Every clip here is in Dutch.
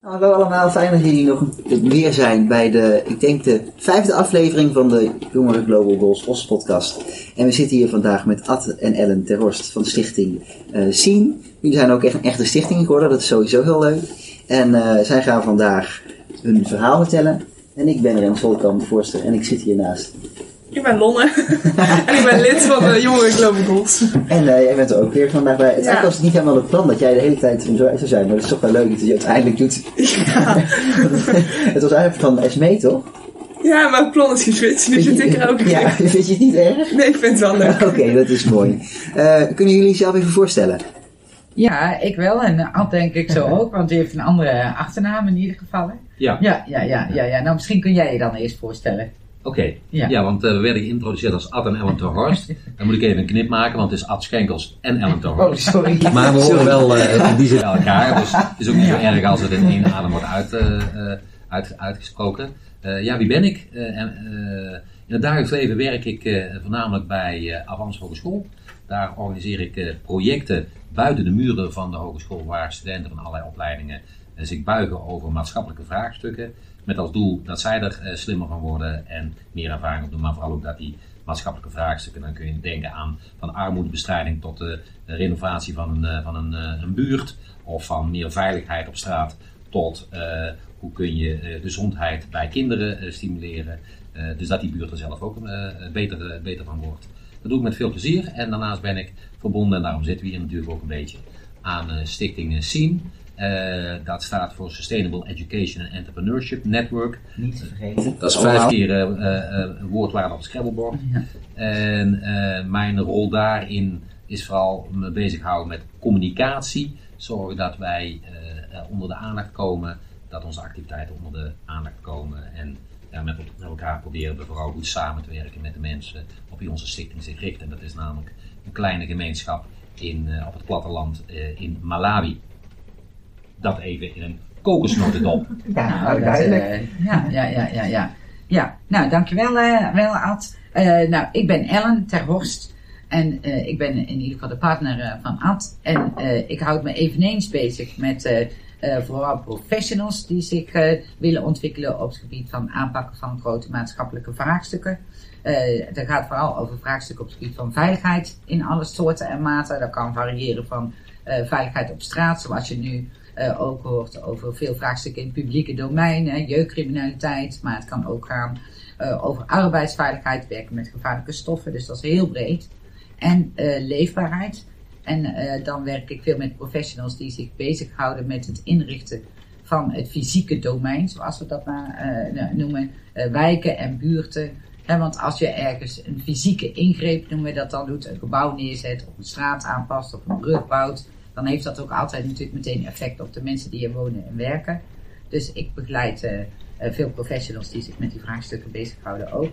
Hallo allemaal, fijn dat jullie nog weer zijn bij de, ik denk de vijfde aflevering van de Jongeren Global Goals Os podcast. En we zitten hier vandaag met Ad en Ellen ter Horst van de stichting uh, Sien. Jullie zijn ook echt een echte stichting geworden, dat is sowieso heel leuk. En uh, zij gaan vandaag hun verhaal vertellen. En ik ben Rem Volkamp, voorster, en ik zit hiernaast. Ik ben Lonne en ik ben lid van de Jongeren Global Goals. En uh, jij bent er ook weer vandaag bij. Het eigenlijk was het niet helemaal het plan dat jij de hele tijd zo zou zijn, maar het is toch wel leuk dat je het uiteindelijk doet. Ja. het was eigenlijk van Esmee, toch? Ja, maar het plan is geswitcht, dus zit ik er ook in. Ja, vind je het niet erg? Nee, ik vind het wel leuk. Oké, dat is mooi. Uh, kunnen jullie zelf even voorstellen? Ja, ik wel. En Ad denk ik zo ook, want die heeft een andere achternaam in ieder geval. Ja. Ja, ja, ja, ja, ja. Nou, misschien kun jij je dan eerst voorstellen. Oké, okay. Ja. ja. want uh, we werden geïntroduceerd als Ad en Ellen ter Horst. Dan moet ik even een knip maken, want het is Ad Schenkels en Ellen ter Horst. Oh, sorry. Maar we horen wel uh, in die zin elkaar, dus het is ook niet zo erg als het in één adem wordt uit, uh, uit, uitgesproken. ja, wie ben ik? En, in het dagelijks leven werk ik voornamelijk bij Avans Hogeschool. Daar organiseer ik projecten buiten de muren van de hogeschool, waar studenten van allerlei opleidingen zich buigen over maatschappelijke vraagstukken. Met als doel dat zij er uh, slimmer van worden en meer ervaring op doen, maar vooral ook dat die maatschappelijke vraagstukken, dan kun je denken aan van armoedebestrijding tot de, de renovatie van een, uh, van een, een buurt, of van meer veiligheid op straat tot hoe kun je gezondheid bij kinderen stimuleren. dus dat die buurt er zelf ook beter, beter van wordt. Dat doe ik met veel plezier en daarnaast ben ik verbonden, en daarom zitten we hier natuurlijk ook een beetje, aan Stichting SEEN. Uh, dat staat voor Sustainable Education and Entrepreneurship Network. Niet te vergeten. Dat is vijf keer uh, uh, woordwaarde op het Scrabblebord. Ja. En mijn rol daarin is vooral me bezighouden met communicatie. Zorgen dat wij onder de aandacht komen. Dat onze activiteiten onder de aandacht komen. En ja, met, elkaar proberen we vooral goed samen te werken met de mensen op wie onze stichting zich richt. En dat is namelijk een kleine gemeenschap in, op het platteland in Malawi dat even in een kokosnotendop. Ja, nou, duidelijk. Uh, ja, ja, ja, ja, ja. Ja, nou, dankjewel, uh, wel, Ad. Uh, nou, ik ben Ellen ter Horst. En ik ben in ieder geval de partner van Ad. En ik houd me eveneens bezig met vooral professionals die zich willen ontwikkelen op het gebied van aanpakken van grote maatschappelijke vraagstukken. dat gaat vooral over vraagstukken op het gebied van veiligheid in alle soorten en maten. Dat kan variëren van veiligheid op straat, zoals je nu uh, ook hoort over veel vraagstukken in het publieke domein, hè, jeugdcriminaliteit, maar het kan ook gaan uh, over arbeidsveiligheid, werken met gevaarlijke stoffen, dus dat is heel breed. En uh, leefbaarheid. En dan werk ik veel met professionals die zich bezighouden met het inrichten van het fysieke domein, zoals we dat maar noemen, wijken en buurten. Want als je ergens een fysieke ingreep, noemen we dat dan, doet, een gebouw neerzet, of een straat aanpast, of een brug bouwt, dan heeft dat ook altijd natuurlijk meteen effect op de mensen die er wonen en werken. Dus ik begeleid uh, uh, veel professionals die zich met die vraagstukken bezighouden ook.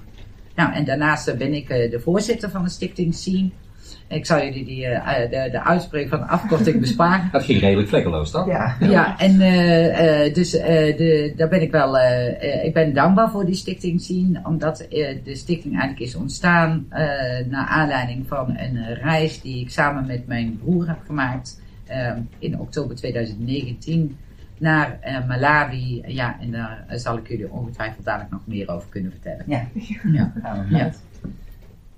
Nou, en daarnaast uh, ben ik de voorzitter van de stichting SEEN. Ik zal jullie die, de, de uitspraak van de afkorting besparen. Dat ging redelijk vlekkeloos, toch? Ja, ja en dus de, daar ben ik wel, ik ben dankbaar voor die stichting SEEN, omdat de stichting eigenlijk is ontstaan naar aanleiding van een reis die ik samen met mijn broer heb gemaakt. Um, in oktober 2019 naar uh, Malawi. Ja, en daar uh, zal ik jullie ongetwijfeld dadelijk nog meer over kunnen vertellen. Ja, ja. gaan we ja.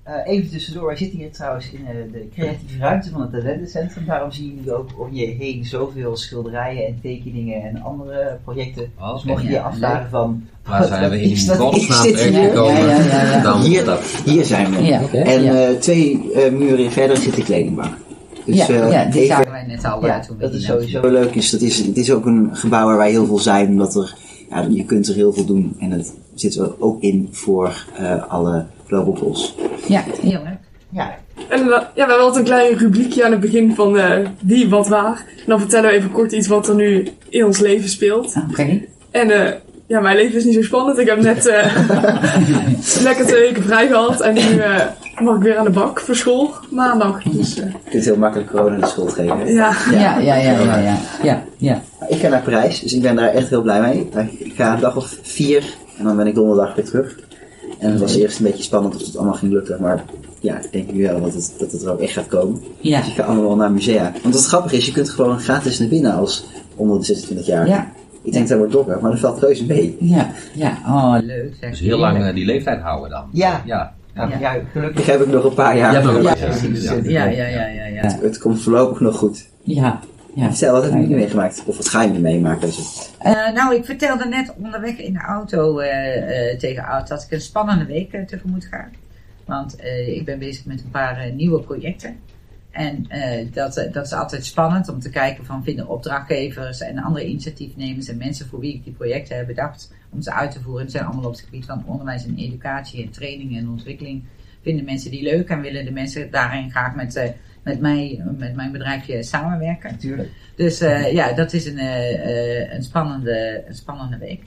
Uh, even tussendoor, wij zitten hier trouwens in de creatieve ruimte van het talentencentrum. Daarom zien jullie ook om je heen zoveel schilderijen en tekeningen en andere projecten. Oh, dus mocht je je afvragen van... Waar zijn we in godsnaam terechtgekomen? Ja, ja, ja, Dan hier, hier zijn we. Okay. En twee muren verder zit de kledingbank. Dus, ja, uh, ja, die zagen wij net al ja, toen we dat is sowieso leuk. Is, dat is, het is ook een gebouw waar wij heel veel zijn, omdat er, ja, je kunt er heel veel doen. En dat zit er ook in voor uh, alle Global Goals. Ja, heel leuk. Ja. En ja, we hebben altijd een klein rubriekje aan het begin van uh, wie, wat, waar. En dan vertellen we even kort iets wat er nu in ons leven speelt. Oké. Okay. En ja, mijn leven is niet zo spannend. Ik heb net lekker twee weken vrij gehad en nu mag ik weer aan de bak voor school maandag. Dus, uh... Je kunt heel makkelijk corona de schuld geven. Ja. Ja, ja, ja, ja, ja, ja, ja. Ik ga naar Parijs, dus ik ben daar echt heel blij mee. Ik ga een dag of vier en dan ben ik donderdag weer terug. En het was eerst een beetje spannend of het allemaal ging lukken, maar ja, ik denk nu wel dat het, dat het er ook echt gaat komen. Ja. Dus je gaat allemaal naar musea. Want wat grappig is, je kunt gewoon gratis naar binnen als onder de 26 jaar. Ja. Ik denk dat wordt dokker, maar dat valt reuze mee. Ja, ja. Oh, leuk. Zeg. Dus heel lang eh, die leeftijd houden dan. Ja. Ja. ja. Ja. Gelukkig heb ik nog een paar jaar. Je hebt nog een Ja, paar jaar. precies. Ja. Ja, ja, ja, ja. Het komt voorlopig nog goed. Ja, ja. Vertel, wat heb je nu meegemaakt? Of wat ga je nu meemaken? Het- Eh, nou, ik vertelde net onderweg in de auto eh, eh, tegen Oud dat ik een spannende week tegemoet ga. Want eh, ik ben bezig met een paar nieuwe projecten. En eh, dat, eh, dat is altijd spannend om te kijken van vinden opdrachtgevers en andere initiatiefnemers en mensen voor wie ik die projecten heb bedacht om ze uit te voeren. Die zijn allemaal op het gebied van onderwijs en educatie en training en ontwikkeling. Vinden mensen die leuk en willen de mensen daarin graag met, eh, met mij, met mijn bedrijfje samenwerken. Natuurlijk. Dus ja, dat is een, een, spannende, een spannende week.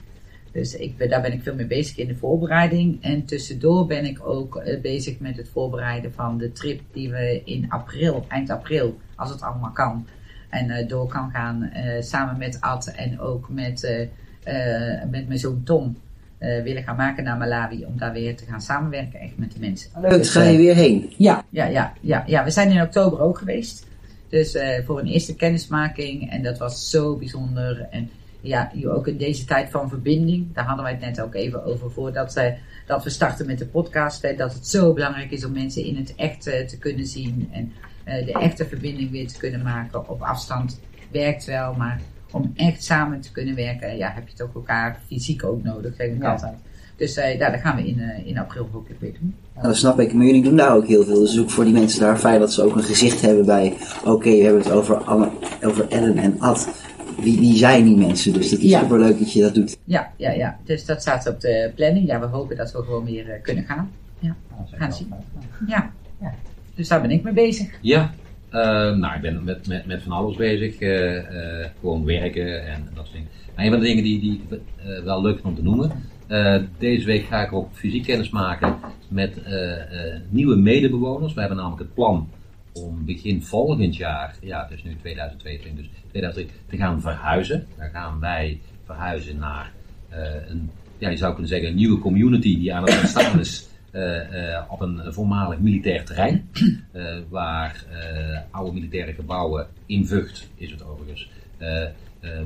Dus ik ben, daar ben ik veel mee bezig in de voorbereiding. En tussendoor ben ik ook eh, bezig met het voorbereiden van de trip die we in april, eind april, als het allemaal kan, en eh, door kan gaan eh, samen met Ad en ook met, met mijn zoon Tom. willen gaan maken naar Malawi om daar weer te gaan samenwerken echt met de mensen. Leuk, dus ga je weer heen. Ja, ja, ja, ja, ja. We zijn in oktober ook geweest. Dus voor een eerste kennismaking. En dat was zo bijzonder. En ja, ook in deze tijd van verbinding. Daar hadden wij het net ook even over voordat eh, dat we starten met de podcast. Hè, dat het zo belangrijk is om mensen in het echt eh, te kunnen zien. En eh, de echte verbinding weer te kunnen maken. Op afstand werkt wel, maar om echt samen te kunnen werken, ja, heb je het ook elkaar fysiek ook nodig, zeg ik Ja. altijd. Dus eh, ja, dat gaan we in, eh, in april hopelijk weer doen. Nou, dat snap ik. Maar jullie doen daar ook heel veel. Dus ook voor die mensen daar fijn dat ze ook een gezicht hebben bij... Oké, we hebben het over, Anne, over Ellen en Ad. Wie, wie zijn die mensen? Dus het is Ja. superleuk dat je dat doet. Ja, ja, ja. Dus dat staat op de planning. Ja, we hopen dat we gewoon weer eh, kunnen gaan. Ja, gaan zien. Ja. Dus daar ben ik mee bezig. Ja, eh, nou, ik ben met, met, met van alles bezig. eh, eh, gewoon werken en dat soort dingen. Maar een van de dingen die, die ik eh, wel leuk om te noemen. eh, deze week ga ik ook fysiek kennis maken met eh, eh, nieuwe medebewoners. We hebben namelijk het plan om begin volgend jaar, ja, het is nu 2022, dus 2023, te gaan verhuizen. Dan gaan wij verhuizen naar eh, een, ja, je zou kunnen zeggen, een nieuwe community die aan het ontstaan is eh, eh, op een voormalig militair terrein. waar oude militaire gebouwen in Vught, is het overigens,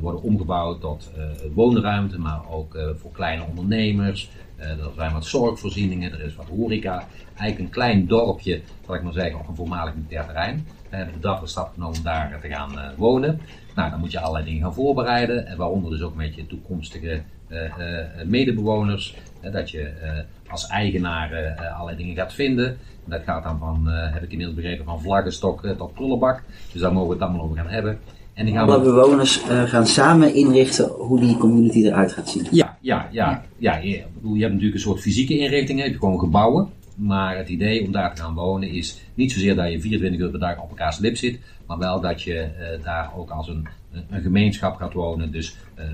worden omgebouwd tot woonruimte, maar ook voor kleine ondernemers. Eh, er zijn wat zorgvoorzieningen, er is wat horeca. Eigenlijk een klein dorpje, zal ik maar zeggen, op een voormalig militair terrein. We hebben de dag de stap genomen om daar te gaan eh, wonen. Nou, dan moet je allerlei dingen gaan voorbereiden. En waaronder dus ook met je toekomstige eh, eh, medebewoners. Eh, dat je eh, als eigenaar eh, eh, allerlei dingen gaat vinden. En dat gaat dan van, eh, heb ik inmiddels begrepen, van vlaggenstok eh, tot prullenbak. Dus daar mogen we het allemaal over gaan hebben. En die gaan Alle we bewoners eh, gaan samen inrichten hoe die community eruit gaat zien. Ja, ja, ja. ja je, ik bedoel, je hebt natuurlijk een soort fysieke inrichting, heb je gewoon gebouwen. Maar het idee om daar te gaan wonen is niet zozeer dat je 24 uur per dag op elkaars lip zit, maar wel dat je eh, daar ook als een, een gemeenschap gaat wonen. Dus eh,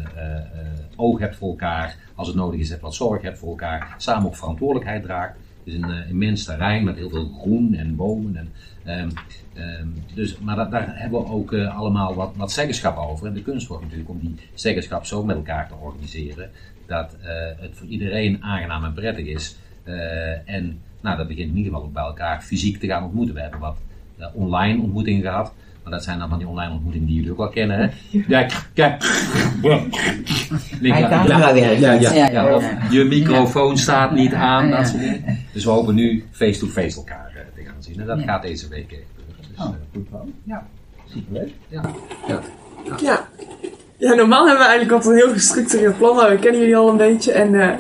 oog hebt voor elkaar, als het nodig is, hebt wat zorg hebt voor elkaar, samen ook verantwoordelijkheid draagt. Het is een eh, immens terrein met heel veel groen en bomen. En, ehm, ehm, dus, maar daar hebben we ook eh, allemaal wat, wat zeggenschap over. En de kunst wordt natuurlijk om die zeggenschap zo met elkaar te organiseren dat eh, het voor iedereen aangenaam en prettig is. En nou, dat begint in ieder geval ook bij elkaar fysiek te gaan ontmoeten. We hebben wat online ontmoetingen gehad. Maar dat zijn dan van die online ontmoetingen die jullie ook wel kennen. Hè? Ja, kijk. Ja, ja, ja, Ja, ja, ja, of je microfoon staat niet aan, dat soort dingen. Dus we hopen nu face-to-face elkaar eh, te gaan zien. En dat Ja. gaat deze week gebeuren. Dus, Oh, eh, goed plan. Ja. Superleuk. ja. ja. Ja. ja, normaal hebben we eigenlijk altijd een heel gestructureerd plan, maar we kennen jullie al een beetje. En eh,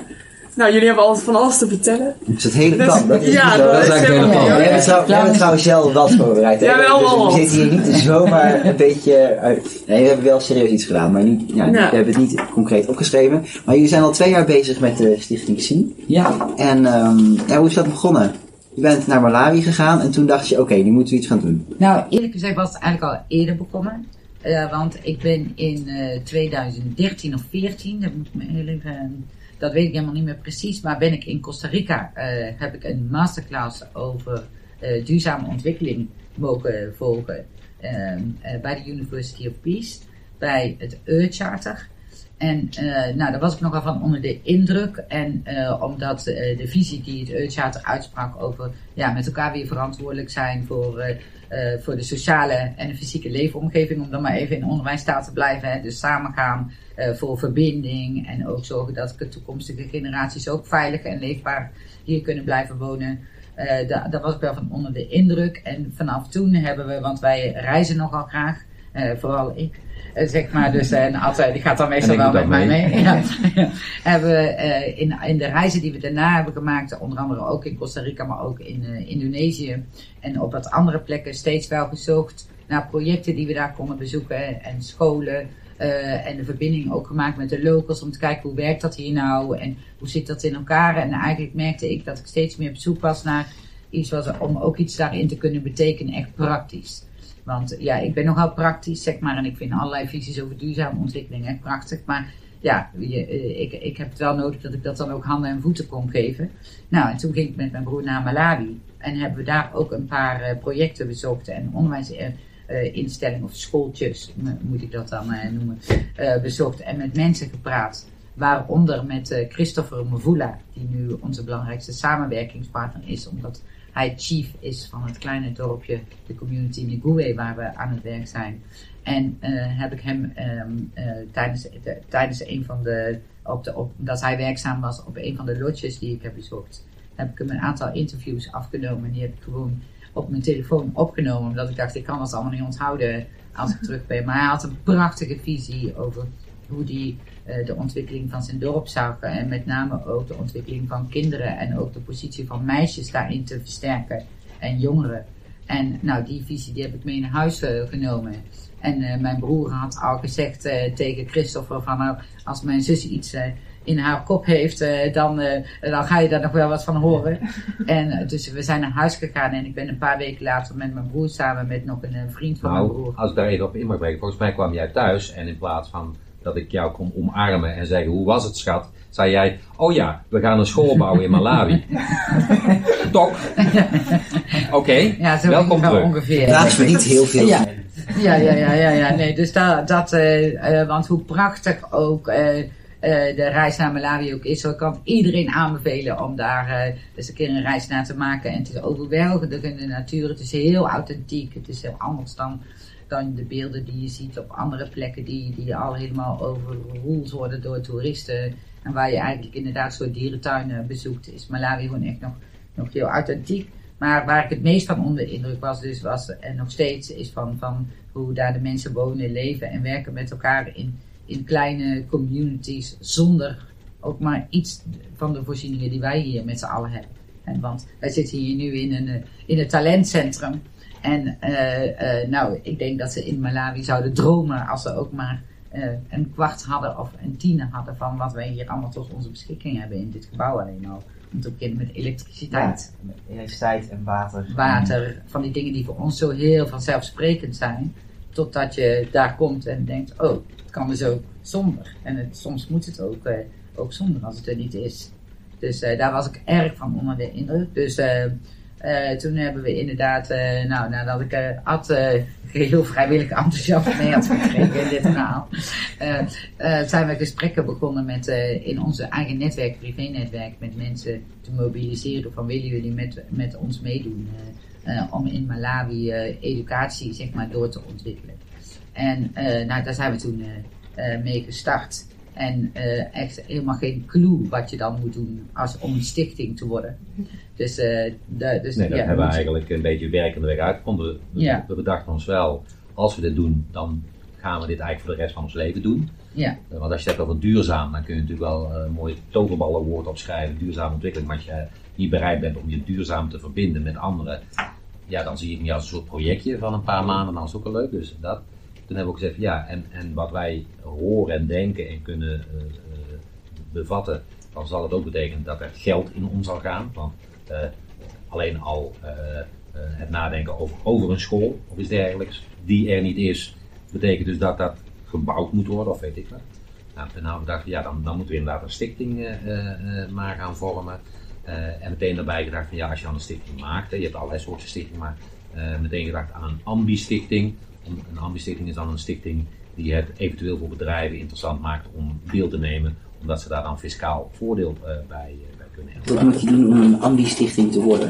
nou, jullie hebben altijd van alles te vertellen. Dus het hele Dus- plan, dat is ja, dat is eigenlijk het hele helemaal-. We ja, hebben, trouw- we hebben trouwens wel wat voorbereid. Ja, wel dus we zitten hier niet zomaar een beetje uit. Nee, we hebben wel serieus iets gedaan, maar niet, ja, Ja. we hebben het niet concreet opgeschreven. Maar jullie zijn al twee jaar bezig met de Stichting Zien. Ja. En ehm, ja, hoe is dat begonnen? Je bent naar Malawi gegaan en toen dacht je, oké, nu moeten we iets gaan doen. Nou, eerlijk gezegd was het eigenlijk al eerder begonnen. Eh, want ik ben in eh 2013 of 14, dat, moet ik me heel even, dat weet ik helemaal niet meer precies, maar ben ik in Costa Rica, eh, heb ik een masterclass over eh, duurzame ontwikkeling mogen volgen ehm, eh, bij de University of Peace, bij het Earth Charter. En uh, nou, daar was ik nogal van onder de indruk. En uh, omdat uh, de visie die het Eutchater uitsprak over ja, met elkaar weer verantwoordelijk zijn voor, voor de sociale en de fysieke leefomgeving, om dan maar even in onderwijsstaat te blijven. Hè, dus samengaan voor verbinding en ook zorgen dat de toekomstige generaties ook veilig en leefbaar hier kunnen blijven wonen. daar, daar was ik wel van onder de indruk. En vanaf toen hebben we, want wij reizen nogal graag, vooral ik. Eh, zeg maar. Dus, en altijd, die gaat dan meestal wel met mij mee. mee. Ja. hebben we uh, in, in de reizen die we daarna hebben gemaakt, onder andere ook in Costa Rica, maar ook in uh, Indonesië en op wat andere plekken, steeds wel gezocht naar projecten die we daar konden bezoeken en scholen. Uh, en de verbinding ook gemaakt met de locals om te kijken hoe werkt dat hier nou en hoe zit dat in elkaar. En eigenlijk merkte ik dat ik steeds meer op zoek was naar iets wat, om ook iets daarin te kunnen betekenen, echt praktisch. Want ja, ik ben nogal praktisch, zeg maar, en ik vind allerlei visies over duurzame ontwikkeling echt prachtig. Maar ja, eh, ik, ik heb het wel nodig dat ik dat dan ook handen en voeten kon geven. Nou, en toen ging ik met mijn broer naar Malawi. En hebben we daar ook een paar uh, projecten bezocht en onderwijsinstellingen uh, of schooltjes, moet ik dat dan noemen, bezocht. En met mensen gepraat. Waaronder met Christopher Mvula, die nu onze belangrijkste samenwerkingspartner is. Omdat hij chief is van het kleine dorpje, de community Ngue, waar we aan het werk zijn. En uh, heb ik hem um, uh, tijdens, de, tijdens een van de, op de, op, dat hij werkzaam was op een van de lodges die ik heb bezocht, heb ik hem een aantal interviews afgenomen. En die heb ik gewoon op mijn telefoon opgenomen, omdat ik dacht, ik kan dat allemaal niet onthouden als ik terug ben. Maar hij had een prachtige visie over hoe die uh, de ontwikkeling van zijn dorp zagen. En met name ook de ontwikkeling van kinderen en ook de positie van meisjes daarin te versterken en jongeren. En nou, die visie die heb ik mee naar huis uh, genomen. En uh, mijn broer had al gezegd tegen Christopher van nou, als mijn zus iets in haar kop heeft, dan, dan ga je daar nog wel wat van horen. en dus we zijn naar huis gegaan en ik ben een paar weken later met mijn broer samen met nog een vriend van nou, mijn broer. Als ik daar even op in mag breken, volgens mij kwam jij thuis en in plaats van dat ik jou kon omarmen en zeggen hoe was het schat, zei jij, oh ja, we gaan een school bouwen in Malawi. Tok. Oké, okay, ja, zo welkom terug. ongeveer. Is me niet heel veel ja. Ja, ja, ja, ja, ja, nee, dus dat, dat uh, uh, want hoe prachtig ook uh, de reis naar Malawi ook is, zo kan iedereen aanbevelen om daar eens een keer een reis naar te maken. En het is overweldigend in de natuur, het is heel authentiek, het is heel anders dan dan de beelden die je ziet op andere plekken die, die al helemaal overroeld worden door toeristen. En waar je eigenlijk inderdaad soort dierentuinen bezoekt, is Malawi gewoon echt nog, nog heel authentiek. Maar waar ik het meest van onder indruk was, dus was en nog steeds, is van, van hoe daar de mensen wonen, leven en werken met elkaar in, in kleine communities zonder ook maar iets van de voorzieningen die wij hier met z'n allen hebben. En want wij zitten hier nu in een, in een talentcentrum. En uh, uh, nou, ik denk dat ze in Malawi zouden dromen als ze ook maar uh, een kwart hadden of een tiende hadden van wat wij hier allemaal tot onze beschikking hebben in dit gebouw alleen al. Om te beginnen met elektriciteit. Ja, met elektriciteit en water. Water, van die dingen die voor ons zo heel vanzelfsprekend zijn. Totdat je daar komt en denkt, oh, het kan dus ook zonder. En het, soms moet het ook, ook zonder als het er niet is. Dus daar was ik erg van onder de indruk. Dus uh, toen hebben we inderdaad, uh, nou, nadat ik uh, Ad heel vrijwillig enthousiast mee had gekregen in dit verhaal, zijn we gesprekken begonnen met in onze eigen netwerk, privé-netwerk, met mensen te mobiliseren van willen jullie met, met ons meedoen om in Malawi educatie zeg maar door te ontwikkelen. En nou, daar zijn we toen mee gestart. En echt helemaal geen clue wat je dan moet doen als, om een stichting te worden. Dus, uh, dus nee, dat ja, hebben we eigenlijk een beetje werkende weg uitgevonden. We, ja. we bedachten ons wel, als we dit doen, dan gaan we dit eigenlijk voor de rest van ons leven doen. Ja. Want als je het hebt over duurzaam, dan kun je natuurlijk wel een mooi toverballenwoord opschrijven, duurzame ontwikkeling. Maar als je niet bereid bent om je duurzaam te verbinden met anderen, ja, dan zie je het niet als een soort projectje van een paar maanden, dan is het ook wel leuk. Dus dat, toen hebben we ook gezegd, ja, en, en wat wij horen en denken en kunnen uh, uh, bevatten, dan zal het ook betekenen dat er geld in om zal gaan. Want alleen al het nadenken over, over een school of iets dergelijks, die er niet is, betekent dus dat dat gebouwd moet worden, of weet ik wat. Nou, we gedacht, ja, dan, dan moeten we inderdaad een stichting maar gaan vormen. en meteen daarbij gedacht van, ja, als je dan een stichting maakt, je hebt allerlei soorten stichtingen, maar meteen gedacht aan een ambi-stichting. Een ambi-stichting is dan een stichting die het eventueel voor bedrijven interessant maakt om deel te nemen, omdat ze daar dan fiscaal voordeel eh, bij, eh, bij kunnen hebben. Wat moet je doen om een ambi-stichting te worden?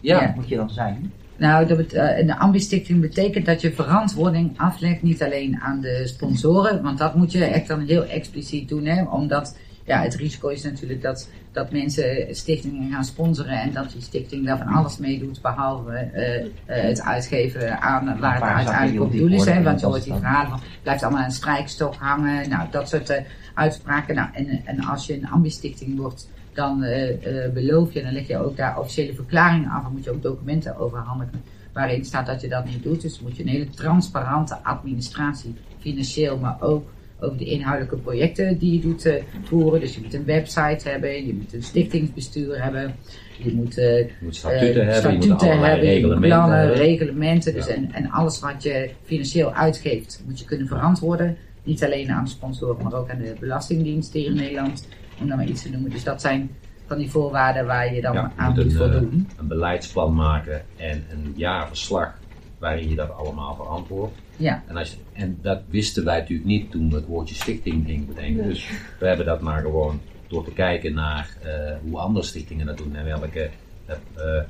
Ja, Ja. Moet je dan zijn? Nou, dat eh, een ambi-stichting betekent dat je verantwoording aflegt niet alleen aan de sponsoren, want dat moet je echt dan heel expliciet doen, hè, omdat ja, het risico is natuurlijk dat, dat mensen stichtingen gaan sponsoren en dat die stichting daar van alles mee doet, behalve eh, eh, het uitgeven aan waar het uiteindelijk die op doel is. Hè, want je dat hoort die verhalen van, blijft allemaal een strijkstok hangen, nou, dat soort uitspraken. Nou, en, en als je een ambi-stichting wordt, dan eh, eh, beloof je, dan leg je ook daar officiële verklaringen af, dan moet je ook documenten overhandigen waarin staat dat je dat niet doet. Dus moet je een hele transparante administratie, financieel, maar ook over de inhoudelijke projecten die je doet eh, voeren. Dus je moet een website hebben, je moet een stichtingsbestuur hebben, je moet je moet statuten hebben, je moet je reglementen plannen, hebben. reglementen. Dus Ja. en, en alles wat je financieel uitgeeft, moet je kunnen verantwoorden. Niet alleen aan de sponsoren, maar ook aan de Belastingdienst hier in Nederland. Om dan maar iets te noemen. Dus dat zijn van die voorwaarden waar je dan Ja, aan moet moet een, eh, voldoen. een beleidsplan maken en een jaarverslag waarin je dat allemaal verantwoordt. Ja. En, als en dat wisten wij natuurlijk niet toen we het woordje stichting gingen bedenken. Dus we hebben dat maar gewoon door te kijken naar eh, hoe andere stichtingen dat doen en welke eh, eh,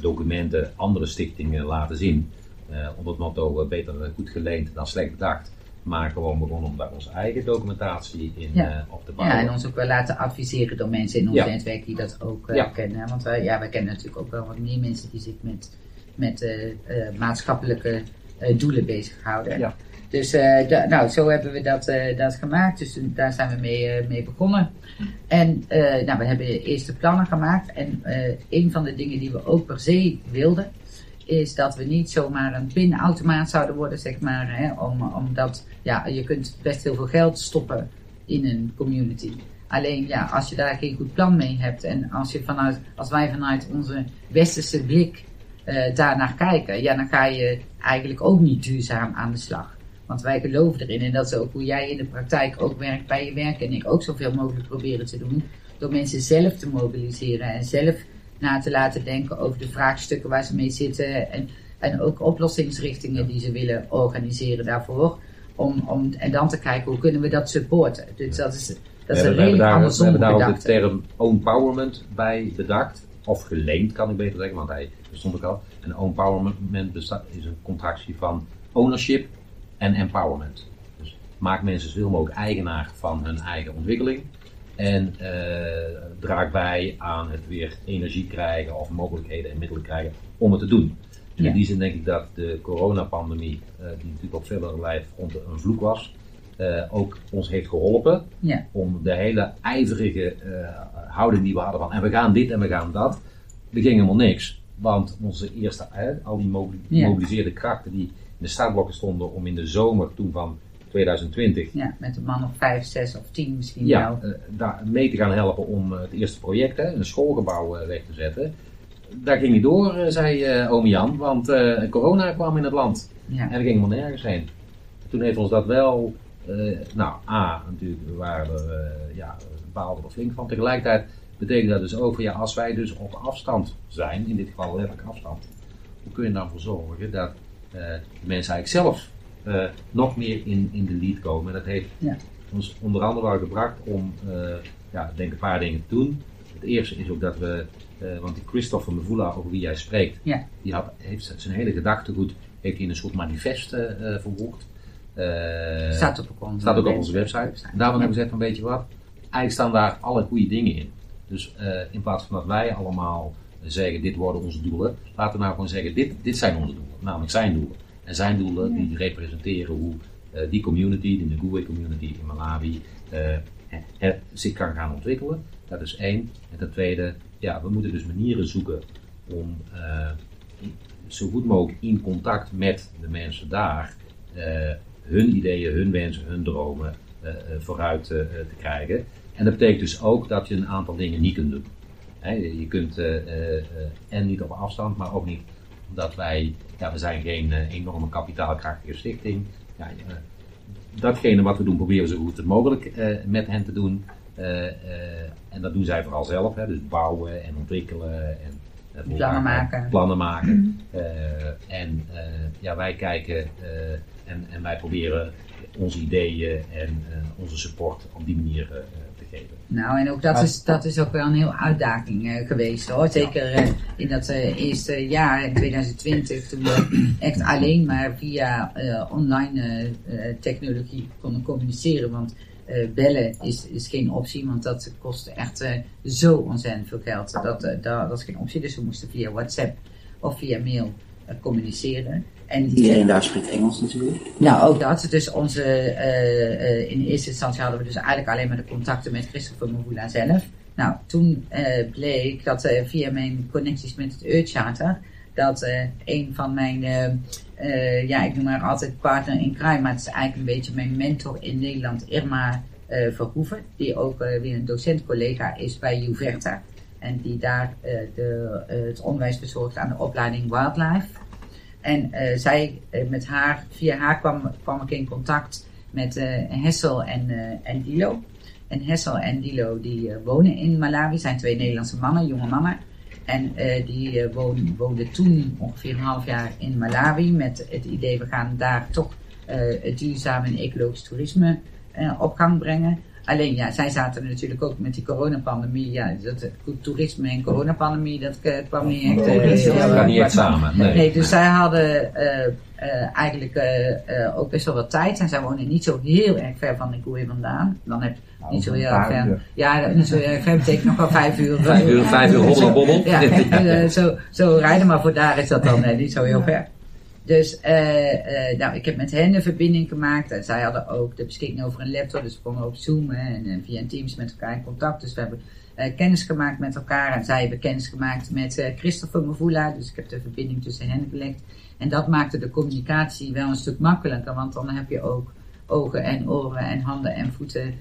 documenten andere stichtingen laten zien. Eh, onder het motto beter goed geleend dan slecht bedacht. Maar gewoon begonnen om daar onze eigen documentatie in Ja. eh, op te bouwen. Ja, en ons ook wel laten adviseren door mensen in ons Ja. netwerk die dat ook eh, Ja. kennen. Want wij, ja, wij kennen natuurlijk ook wel wat meer mensen die zich met, met eh, eh, maatschappelijke eh, doelen bezighouden. Ja. Dus eh, nou, zo hebben we dat, eh, dat gemaakt. Dus daar zijn we mee, eh, mee begonnen. En eh, nou, we hebben eerste plannen gemaakt. En eh, een van de dingen die we ook per se wilden, is dat we niet zomaar een pinautomaat zouden worden, zeg maar. Hè, om, omdat ja, je kunt best heel veel geld stoppen in een community. Alleen ja, als je daar geen goed plan mee hebt en als, je vanuit, als wij vanuit onze westerse blik eh daarnaar kijken, ja, dan ga je eigenlijk ook niet duurzaam aan de slag. Want wij geloven erin en dat is ook hoe jij in de praktijk ook werkt bij je werk en ik ook zoveel mogelijk proberen te doen. Door mensen zelf te mobiliseren en zelf na te laten denken over de vraagstukken waar ze mee zitten en, en ook oplossingsrichtingen die ze willen organiseren daarvoor. Om, om, en dan te kijken hoe kunnen we dat supporten. Dus dat is, dat We is hebben, een we hebben redelijk daar, we hebben daar ook de term empowerment bij bedacht. Of geleend kan ik beter zeggen, want hij bestond ook al. En empowerment bestaat, is een contractie van ownership en empowerment. Dus maak mensen zoveel mogelijk eigenaar van hun eigen ontwikkeling. En eh, draag bij aan het weer energie krijgen of mogelijkheden en middelen krijgen om het te doen. Ja. in die zin denk ik dat de coronapandemie, eh, die natuurlijk op vele fronten een vloek was, eh, ook ons heeft geholpen Ja. om de hele ijverige houding die we hadden van en we gaan dit en we gaan dat, er ging helemaal niks. Want onze eerste, hè, al die Ja. mobiliseerde krachten die in de startblokken stonden om in de zomer toen van 2020 Ja, met een man of vijf, zes of tien misschien ja, wel. eh, daar mee te gaan helpen om eh, het eerste project, hè, een schoolgebouw eh, weg te zetten. Dat ging niet door, zei oom Jan, want corona kwam in het land. Ja. En we gingen helemaal nergens heen. Toen heeft ons dat wel, nou A, natuurlijk, we waren er, eh, ja, we baalden er flink van. Tegelijkertijd betekent dat dus ook, ja, als wij dus op afstand zijn, in dit geval letterlijk afstand, hoe kun je er dan voor zorgen dat de mensen eigenlijk zelf eh, nog meer in, in de lead komen. En dat heeft Ja. ons onder andere wel gebracht om, eh, ja, ik denk een paar dingen te doen. Het eerste is ook dat we, eh, want die Christopher Mevula, over wie jij spreekt, Ja. die had, heeft zijn hele gedachtegoed heeft in een soort manifest verwoord. Staat ook op onze staat ook op onze website. En daarvan hebben we gezegd van weet je wat, eigenlijk staan daar alle goede dingen in. Dus in plaats van dat wij allemaal zeggen dit worden onze doelen, laten we nou gewoon zeggen dit, dit zijn onze doelen, namelijk zijn doelen. En zijn doelen die representeren hoe eh, die community, de Ngui community in Malawi, eh, he- zich kan gaan ontwikkelen. Dat is één. En ten tweede, ja, we moeten dus manieren zoeken om eh, zo goed mogelijk in contact met de mensen daar eh, hun ideeën, hun wensen, hun dromen eh, eh, vooruit eh, eh, te krijgen. En dat betekent dus ook dat je een aantal dingen niet kunt doen. Je kunt eh, eh, eh, en niet op afstand, maar ook niet omdat wij, ja, we zijn geen eh, enorme kapitaalkrachtige stichting. Ja, eh, datgene wat we doen, proberen we zo goed mogelijk eh, met hen te doen. En dat doen zij vooral zelf, hè, dus bouwen en ontwikkelen en Plannen maken. Plannen maken. En ja, wij kijken En, en wij proberen onze ideeën en onze support op die manier Nou, en ook dat, is, dat is ook wel een heel uitdaging eh, geweest hoor. Zeker eh, in dat eh, eerste jaar, in 2020, toen we echt alleen maar via eh, online technologie konden communiceren. Want eh, bellen is, is geen optie, want dat kost echt eh, zo ontzettend veel geld. Dat, dat, dat is geen optie, dus we moesten via WhatsApp of via mail communiceren. En Iedereen daar spreekt Engels natuurlijk. nou, ook dat. Dus onze, eh, eh, in eerste instantie hadden we dus eigenlijk alleen maar de contacten met Christopher Mavula zelf. Nou, toen eh, bleek dat via mijn connecties met het Earthcharter, dat een van mijn, ja, ik noem haar altijd partner in crime, maar het is eigenlijk een beetje mijn mentor in Nederland, Irma Verhoeven, die ook weer een docent-collega is bij Juverta. En die daar de, het onderwijs verzorgt aan de opleiding Wildlife. En eh, zij, eh, met haar, via haar kwam, kwam ik in contact met eh, Hessel en, en Dilo. En Hessel en Dilo die wonen in Malawi, zijn twee Nederlandse mannen, jonge mannen. En die eh, woon- woonden toen ongeveer een half jaar in Malawi met het idee, we gaan daar toch duurzaam en ecologisch toerisme op gang brengen. Alleen ja, zij zaten natuurlijk ook met die coronapandemie. Ja, dat, eh, goed, toerisme en coronapandemie, dat eh, kwam niet echt. heel, niet eh, echt samen. Nee. Nee, dus zij hadden eh, eh, eigenlijk eh, eh, ook best wel wat tijd. En zij wonen niet zo heel erg ver van de koeien vandaan. Dan heb je niet zo heel erg ver. Ja, niet zo heel erg ver betekent nog wel vijf uur. Vijf uur, vijf uur hobbel bobbel. Ja, eh, zo, zo rijden, maar voor daar is dat dan niet zo heel ver. Dus eh, eh, nou, ik heb met hen een verbinding gemaakt. En zij hadden ook de beschikking over een laptop, dus we konden ook zoomen en, via Teams met elkaar in contact. Dus we hebben eh, kennis gemaakt met elkaar. En zij hebben kennis gemaakt met Christopher Mavula. Dus ik heb de verbinding tussen hen gelegd. En dat maakte de communicatie wel een stuk makkelijker, want dan heb je ook ogen en oren en handen en voeten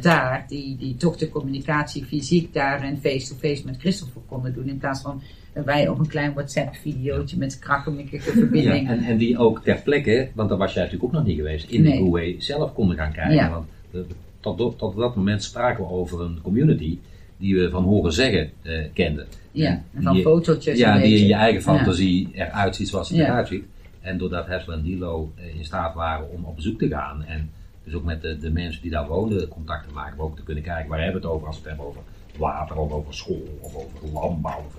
daar, die, die toch de communicatie fysiek daar en face-to-face met Christopher konden doen, in plaats van wij op een klein WhatsApp-videootje met krakkemikkige verbinding. Ja, en, en die ook ter plekke, want daar was jij natuurlijk ook nog niet geweest, in Nee. de Huawei zelf konden gaan kijken. Ja. Want eh, tot, tot dat moment spraken we over een community die we van horen zeggen eh, kenden. Ja, En van fotootjes. Ja, die in je eigen Ja. fantasie eruit ziet zoals het eruit ziet. En doordat Hessel en Dilo eh, in staat waren om op bezoek te gaan en dus ook met de, de mensen die daar woonden contact te maken, maar ook te kunnen kijken waar hebben we het over als we het hebben over water of over school of over landbouw of.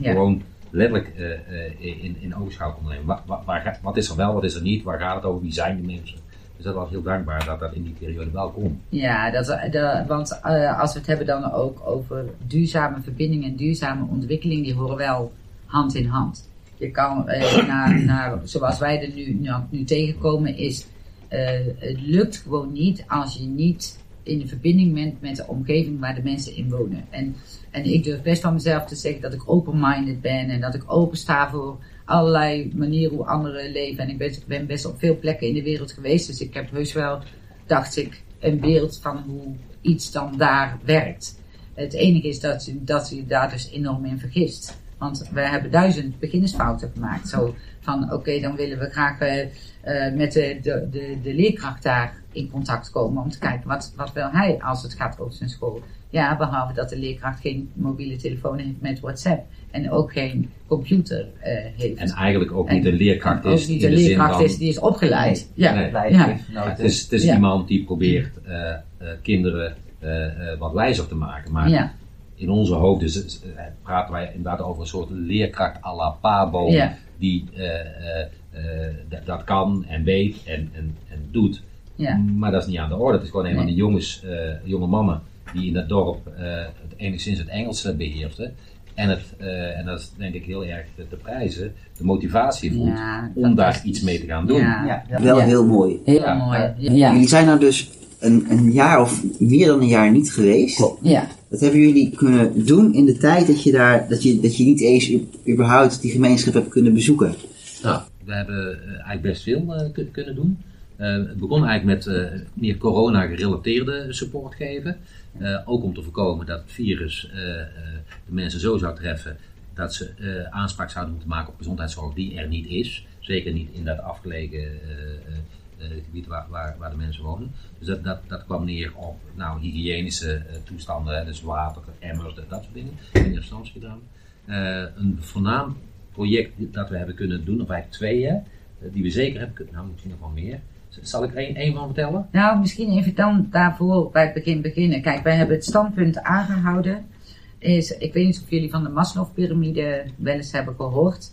Ja. Gewoon letterlijk eh, eh, in, in oogschouw konden nemen. Wa- wa- waar, wat is er wel, wat is er niet, waar gaat het over, wie zijn die mensen? Dus dat was heel dankbaar dat dat in die periode wel kon. Ja, dat, dat, want eh, als we het hebben dan ook over duurzame verbindingen en duurzame ontwikkeling, die horen wel hand in hand. Je kan, eh, naar, naar, zoals wij er nu, nu, nu tegenkomen, is eh, het lukt gewoon niet als je niet in de verbinding bent met de omgeving waar de mensen in wonen. En, en ik durf best van mezelf te zeggen dat ik open-minded ben en dat ik open sta voor allerlei manieren hoe anderen leven. En ik ben, best op veel plekken in de wereld geweest, dus ik heb heus wel, dacht ik, een beeld van hoe iets dan daar werkt. Het enige is dat dat je daar dus enorm in vergist. Want we hebben duizend beginnersfouten gemaakt. Zo van, oké, dan willen we graag eh, eh, met de, de, de, de leerkracht daar in contact komen om te kijken wat, wat wil hij als het gaat over zijn school. Ja, behalve dat de leerkracht geen mobiele telefoon heeft met WhatsApp en ook geen computer eh, heeft. En eigenlijk ook En- niet de leerkracht ook is niet in de leerkracht is, die is opgeleid. Ja, Nee. ja. Het is, het is Ja. iemand die probeert kinderen wat wijzer te maken. Maar ja. In onze hoofden z- eh, praten wij inderdaad over een soort leerkracht à la Pabo. Ja. Die eh, eh, dat- kan en weet en, en, en doet. Ja. Maar dat is niet aan de orde. Het is gewoon een van Nee. die jongens, eh, jonge mannen die in dat dorp eh, het, enigszins het Engels eh, beheersten. En, het, eh, en dat is denk ik heel erg te, prijzen, de motivatie voelt Ja, om daar iets mee te gaan doen. Ja. Wel Ja. heel mooi. Heel Ja. mooi. Ja. Jullie zijn nou dus een, een jaar of meer dan een jaar niet geweest. Ja. Wat hebben jullie kunnen doen in de tijd dat je daar, dat je, dat je niet eens überhaupt die gemeenschap hebt kunnen bezoeken? Nou, we hebben eh, eigenlijk best veel eh, kun- kunnen doen. Eh, het begon eigenlijk met eh, meer corona-gerelateerde support geven. Eh, ook om te voorkomen dat het virus eh, eh, de mensen zo zou treffen dat ze eh, aanspraak zouden moeten maken op gezondheidszorg die er niet is. Zeker niet in dat afgelegen eh, eh, gebied waar, waar, waar de mensen wonen. Dus dat, dat, dat kwam neer op nou, hygiënische eh, toestanden, dus water, emmers, dat, dat soort dingen. In instantie gedaan. Eh, een voornaam project dat we hebben kunnen doen, of eigenlijk twee, hè, eh, die we zeker hebben, nou misschien nog wel meer. Zal ik er één, één van vertellen? Nou, misschien even dan daarvoor bij het begin beginnen. Kijk, wij hebben het standpunt aangehouden. Is, ik weet niet of jullie van de Maslow-pyramide wel eens hebben gehoord.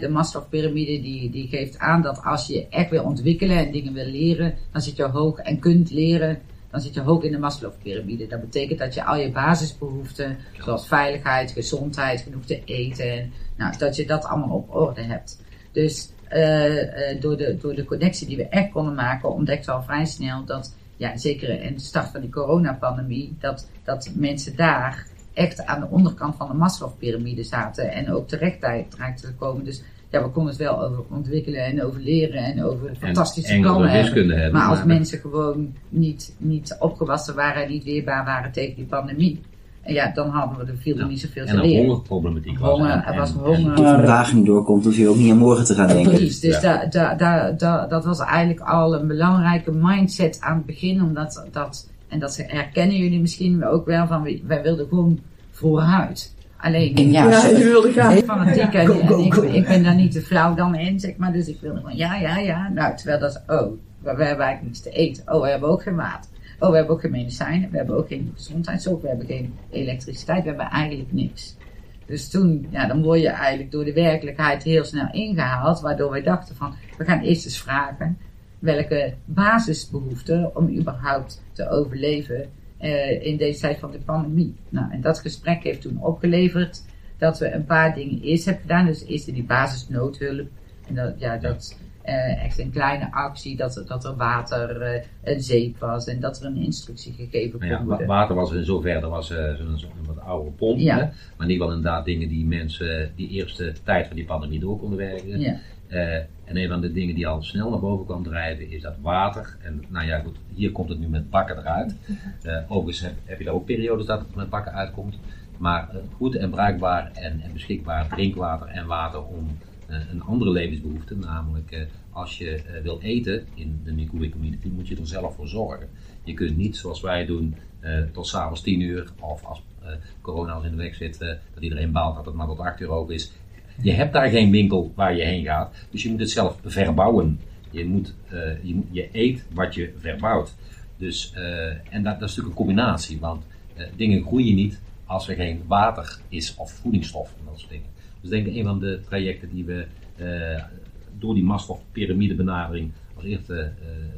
De Maslow-pyramide die, die geeft aan dat als je echt wil ontwikkelen en dingen wil leren, dan zit je hoog en kunt leren, dan zit je hoog in de Maslow-pyramide. Dat betekent dat je al je basisbehoeften, zoals veiligheid, gezondheid, genoeg te eten, nou, dat je dat allemaal op orde hebt. Dus eh, eh, door, de, door de connectie die we echt konden maken, ontdekten we al vrij snel dat, ja, zeker in de start van de coronapandemie, dat, dat mensen daar echt aan de onderkant van de Maslow-pyramide zaten en ook terecht terecht te komen. Dus ja, we konden het wel over ontwikkelen en over leren en over fantastische en plannen hebben. wiskunde hebben. Maar als mensen gewoon niet, niet opgewassen waren en niet weerbaar waren tegen die pandemie, en ja, dan hadden we er viel er Ja. niet zoveel te en een leren. hongerproblematiek was Honger, en- er was en- honger. Als je vandaag niet doorkomt, hoef je ook niet aan morgen te gaan denken. Precies, dus Ja. da, da, da, da- dat was eigenlijk al een belangrijke mindset aan het begin, omdat dat, en dat herkennen jullie misschien ook wel, van wij wilden gewoon vooruit. Alleen, ja, Ja, je wilde gaan. fanatiek en, Go, go, en ik, ik ben daar niet te flauw dan in, zeg maar, dus ik wilde gewoon ja, ja, ja. Nou, terwijl dat, oh, we, we hebben eigenlijk niets te eten. Oh, we hebben ook geen water. Oh, we hebben ook geen medicijnen, we hebben ook geen gezondheidszorg, we hebben geen elektriciteit, we hebben eigenlijk niks. Dus toen, ja, dan word je eigenlijk door de werkelijkheid heel snel ingehaald, waardoor wij dachten van, we gaan eerst eens vragen welke basisbehoeften om überhaupt te overleven eh, in deze tijd van de pandemie. Nou, en dat gesprek heeft toen opgeleverd dat we een paar dingen eerst hebben gedaan. Dus eerst in die basisnoodhulp. En dat, ja, dat eh, echt een kleine actie, dat, er- dat er water, eh, een zeep was en dat er een instructie gegeven kon Nou ja, worden. water was in zover, er was zo'n wat oude pomp. Ja. Maar ieder geval inderdaad dingen die mensen die eerste tijd van die pandemie door konden werken. Ja. En een van de dingen die al snel naar boven kwam drijven is dat water. En nou ja, goed, hier komt het nu met bakken eruit. Eh, overigens heb, heb je daar ook periodes dat het met bakken uitkomt. Maar eh, goed en bruikbaar en, en beschikbaar drinkwater en water om eh, een andere levensbehoefte, namelijk als je wil eten in de Nikuwe community, moet je er zelf voor zorgen. Je kunt niet zoals wij doen tot s'avonds 10 uur of als corona als in de weg zit, dat iedereen baalt dat het maar tot 8 uur open is. Je hebt daar geen winkel waar je heen gaat, dus je moet het zelf verbouwen. Je, moet, eh, je, eet wat je verbouwt. Dus, eh, en dat, is natuurlijk een combinatie, want eh, dingen groeien niet als er geen water is of voedingsstof en dat soort dingen. Dus ik denk een van de trajecten die we door die Maslow-pyramide benadering als eerste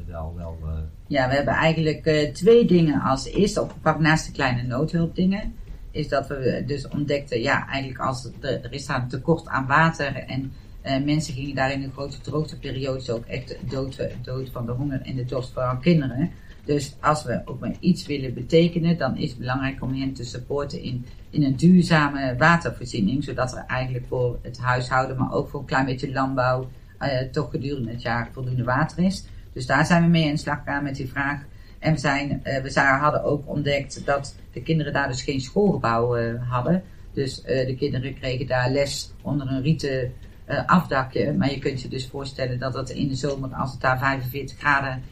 wel, wel Ja, we hebben eigenlijk twee dingen als eerste opgepakt naast de kleine noodhulpdingen. Is dat we dus ontdekten, ja, eigenlijk als er, er is daar een tekort aan water en eh, mensen gingen daar in een grote droogteperiodes ook echt dood, dood van de honger en de dorst, vooral kinderen. Dus als we ook maar iets willen betekenen, dan is het belangrijk om hen te supporten in, in een duurzame watervoorziening. Zodat er eigenlijk voor het huishouden, maar ook voor een klein beetje landbouw, eh, toch gedurende het jaar voldoende water is. Dus daar zijn we mee in de slag gegaan met die vraag. En we, zijn, eh, we hadden ook ontdekt dat de kinderen daar dus geen schoolgebouw eh, hadden. Dus eh, de kinderen kregen daar les onder een rieten eh, afdakje. Maar je kunt je dus voorstellen dat dat in de zomer, als het daar 45 graden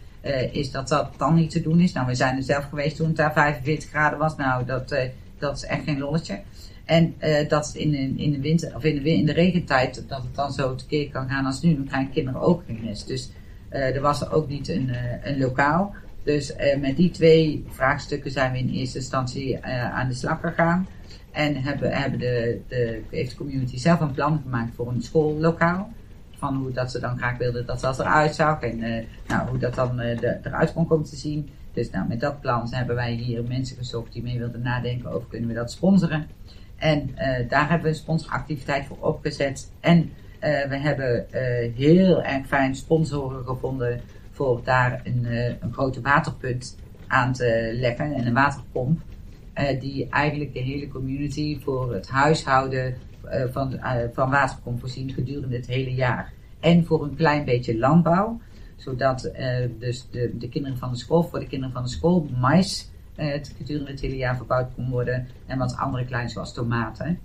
is, dat dat dan niet te doen is. Nou, we zijn er zelf geweest toen het daar 45 graden was. Nou, dat, dat is echt geen lolletje. En dat in in de winter, of in de, in de regentijd, dat het dan zo tekeer kan gaan als nu. Dan krijgen kinderen ook geen les. Dus er was er ook niet een, een lokaal. Dus eh, met die twee vraagstukken zijn we in eerste instantie eh, aan de slag gegaan. En hebben, hebben de, de, heeft de community zelf een plan gemaakt voor een schoollokaal. Van hoe dat ze dan graag wilden dat dat eruit zag. En eh, nou, hoe dat dan eruit kon komen te zien. Dus nou, met dat plan hebben wij hier mensen gezocht die mee wilden nadenken over kunnen we dat sponsoren. En daar hebben we een sponsoractiviteit voor opgezet. En we hebben heel erg fijn sponsoren gevonden voor daar een, eh, een grote waterput aan te leggen en een waterpomp. eh, die eigenlijk de hele community voor het huishouden eh, van, eh, van water kon voorzien gedurende het hele jaar. En voor een klein beetje landbouw, zodat dus de, de kinderen van de school, voor de kinderen van de school, mais gedurende het hele jaar verbouwd kon worden. En wat andere klein zoals tomaten.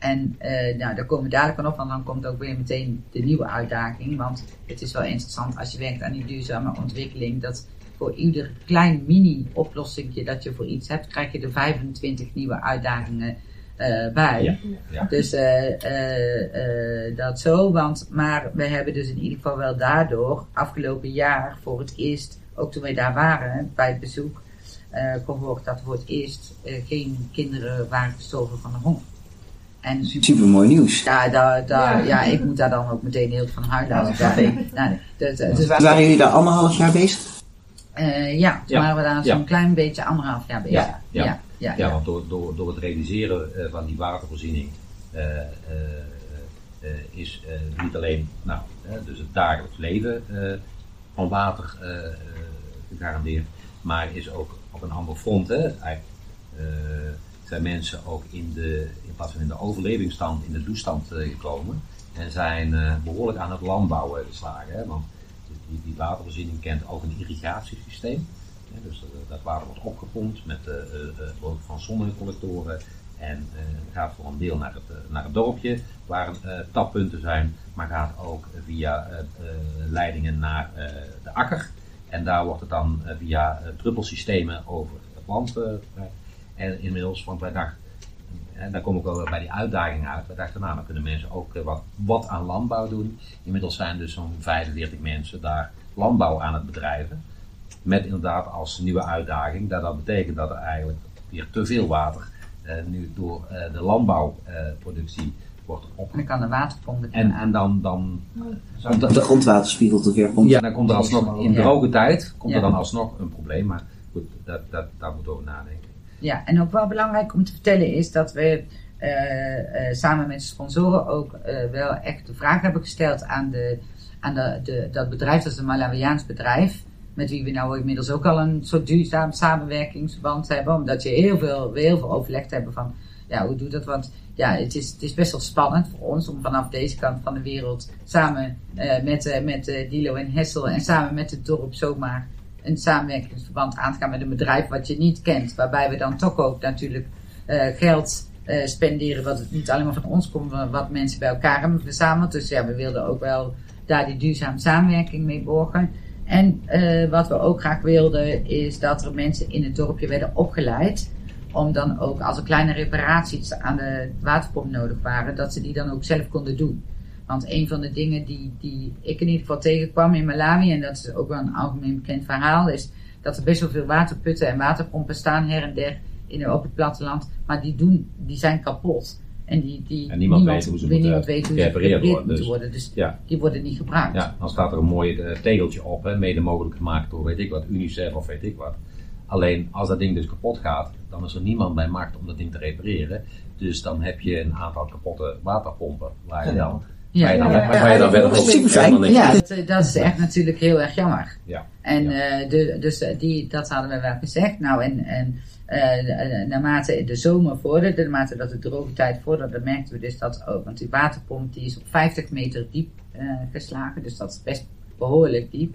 En eh, nou, daar komen we dadelijk van op, want dan komt ook weer meteen de nieuwe uitdaging. Want het is wel interessant als je werkt aan die duurzame ontwikkeling, dat voor ieder klein mini-oplossingje dat je voor iets hebt, krijg je er 25 nieuwe uitdagingen eh, bij. Ja, ja. Dus eh, eh, eh, dat zo, want, maar we hebben dus in ieder geval wel daardoor afgelopen jaar voor het eerst, ook toen wij daar waren bij het bezoek, eh gehoord dat voor het eerst eh, geen kinderen waren gestorven van de honger. En Super mooi nieuws. ja, daar, daar, Ja. ja. ik moet daar dan ook meteen heel van huilen als ik daar nou, dus, dus, dus Waren jullie daar anderhalf jaar bezig? eh, ja, toen Ja. waren we daar zo'n Ja. klein beetje anderhalf jaar bezig. Ja, ja. ja, ja, Ja, want door, door, door het realiseren eh, van die watervoorziening eh, eh, eh, is eh, niet alleen nou, dus het dagelijks leven eh, van water gegarandeerd, maar is ook op een ander front. Hè, eigenlijk, eh, zijn mensen ook in, de, in plaats van in de overlevingsstand, in de toestand eh, gekomen en zijn eh, behoorlijk aan het landbouwen geslagen. Hè, want die, die watervoorziening kent ook een irrigatiesysteem. Ja, dus eh, dat water wordt opgepompt met eh, eh, eh, behulp van zonnecollectoren. En eh, gaat voor een deel naar het, eh, naar het dorpje, waar eh, tappunten zijn, maar gaat ook via eh, eh, leidingen naar eh, de akker. En daar wordt het dan eh, via eh, druppelsystemen over het land eh. En inmiddels, want wij dachten, en daar kom ik wel bij die uitdaging uit. We dachten, nou, dan kunnen mensen ook eh, wat, wat aan landbouw doen. Inmiddels zijn dus zo'n 45 mensen daar landbouw aan het bedrijven. Met inderdaad als nieuwe uitdaging dat dat betekent dat er eigenlijk weer te veel water eh, nu door eh, de landbouwproductie wordt En op. dan kan de waterpomp En, en dan, dan, Omdat de grondwaterspiegel te ver komt. ja, dan komt er alsnog in Ja. droge tijd komt er dan alsnog een probleem. Maar goed, dat, dat, daar moeten we over nadenken. Ja, en ook wel belangrijk om te vertellen is dat we eh, eh, samen met sponsoren ook eh, wel echt de vraag hebben gesteld aan, de, aan de, de, dat bedrijf, dat is een Malawiaans bedrijf, met wie we nou inmiddels ook al een soort duurzaam samenwerkingsverband hebben, omdat je heel veel, we heel veel overlegd hebben van, ja, hoe doet dat? Want ja, het is, het is best wel spannend voor ons om vanaf deze kant van de wereld samen met, met Dilo en Hessel en samen met het dorp zomaar een samenwerkingsverband aan te gaan met een bedrijf wat je niet kent. Waarbij we dan toch ook natuurlijk eh, geld eh, spenderen wat niet alleen maar van ons komt, maar wat mensen bij elkaar hebben verzameld. Dus ja, we wilden ook wel daar die duurzame samenwerking mee borgen. En eh, wat we ook graag wilden is dat er mensen in het dorpje werden opgeleid. Om dan ook als er kleine reparaties aan de waterpomp nodig waren, dat ze die dan ook zelf konden doen. Want een van de dingen die, die ik in ieder geval tegenkwam in Malawi, en dat is ook wel een algemeen bekend verhaal, is dat er best wel veel waterputten en waterpompen staan her en der in op het platteland. Maar die, doen, die zijn kapot. En, die, die, En niemand weet hoe ze moeten niemand weet hoe ze gerepareerd gerepareerd worden, moeten dus- worden. Dus Ja. die worden niet gebruikt. Ja, dan staat er een mooi eh, tegeltje op, hè, mede mogelijk gemaakt door weet ik wat, UNICEF of weet ik wat. Alleen als dat ding dus kapot gaat, dan is er niemand bij macht om dat ding te repareren. Dus dan heb je een aantal kapotte waterpompen waar je dan, Ja. dan, Ja, dan helemaal niks dat, dat is echt natuurlijk heel erg jammer. Ja. En Ja. eh, de, dus eh, die, dat hadden we wel gezegd. Nou, en, en eh, naarmate de zomer vorderde, naarmate dat de droge tijd vorderde, merkten we dus dat ook, want die waterpomp die is op 50 meter diep geslagen, dus dat is best behoorlijk diep.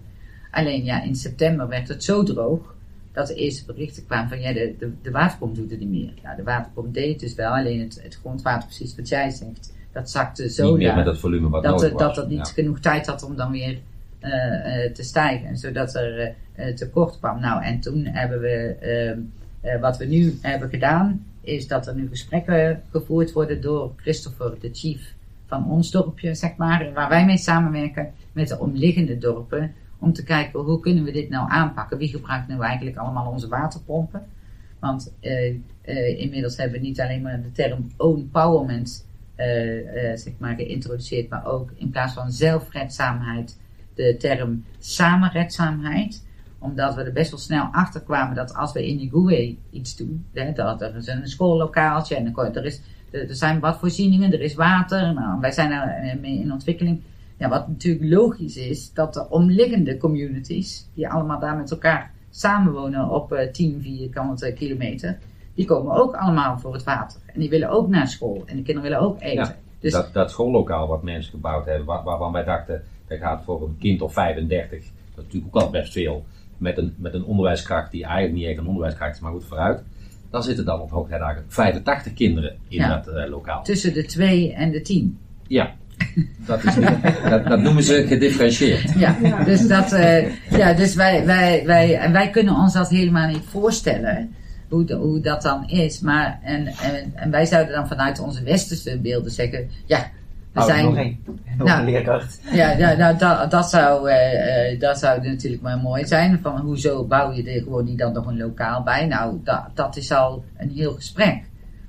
Alleen ja, in september werd het zo droog dat de eerste berichten kwamen van ja, de, de, de waterpomp doet het niet meer. Ja, de waterpomp deed het dus wel, alleen het, het grondwater, precies wat jij zegt, dat zakte zo Niet meer met het volume wat dat, nodig was. dat het niet Ja. genoeg tijd had om dan weer eh, eh, te stijgen, zodat er eh, tekort kwam. Nou, en toen hebben we, ehm, eh, wat we nu hebben gedaan, is dat er nu gesprekken gevoerd worden door Christopher, de chief van ons dorpje, zeg maar, waar wij mee samenwerken met de omliggende dorpen, om te kijken hoe kunnen we dit nou aanpakken. Wie gebruikt nou eigenlijk allemaal onze waterpompen? Want inmiddels hebben we niet alleen maar de term empowerment eh, eh, zeg maar geïntroduceerd, maar ook in plaats van zelfredzaamheid de term samenredzaamheid. Omdat we er best wel snel achter kwamen dat als we in Igoué iets doen, hè, dat er een schoollokaaltje en er, is, er er zijn badvoorzieningen, er is water, nou, wij zijn daar eh, in ontwikkeling. Ja, wat natuurlijk logisch is, dat de omliggende communities, die allemaal daar met elkaar samenwonen op eh 10 vierkante kilometer, die komen ook allemaal voor het water. En die willen ook naar school en de kinderen willen ook eten. Ja, dus dat, dat schoollokaal wat mensen gebouwd hebben, waar, waarvan wij dachten, dat gaat voor een kind of 35, dat is natuurlijk ook al best veel, met een, met een onderwijskracht die eigenlijk niet echt een onderwijskracht is, maar goed vooruit. Dan zitten dan op hoogtijdagen 85 kinderen in Ja. dat eh, lokaal. tussen de 2 en de 10. Ja, dat, is niet, dat, dat noemen ze gedifferentieerd. Ja, dus, dat, eh, ja, dus wij, wij, wij, en wij kunnen ons dat helemaal niet voorstellen. Hoe, dat dan is. Maar, en, en, en wij zouden dan vanuit onze westerse beelden zeggen, ja, we Oh, zijn... nog. Nog Nou. een leerkracht. Ja, ja nou, dat, dat, zou, eh, eh, dat zou natuurlijk maar mooi zijn. Van hoezo bouw je er gewoon niet dan nog een lokaal bij? Nou, dat, dat is al een heel gesprek.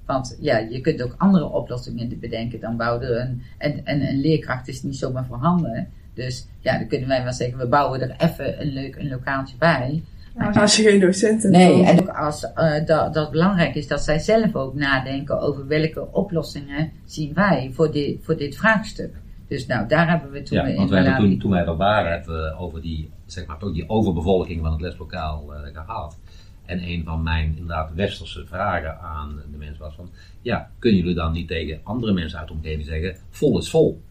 Want ja, je kunt ook andere oplossingen bedenken dan bouwen er een. En, en een leerkracht is niet zomaar voorhanden. Dus ja, dan kunnen wij wel zeggen, we bouwen er even een leuk een lokaaltje bij. Nou, als je geen docenten Nee, hebt, en ook als eh, dat, dat belangrijk is dat zij zelf ook nadenken over welke oplossingen zien wij voor dit, voor dit vraagstuk. Dus nou, daar hebben we toen Ja, in want wij hebben toen, toen wij er waren, hebben we over die, zeg maar, toch die overbevolking van het leslokaal eh, gehad. En een van mijn inderdaad westerse vragen aan de mensen was van, ja, kunnen jullie dan niet tegen andere mensen uit de omgeving zeggen, vol is vol?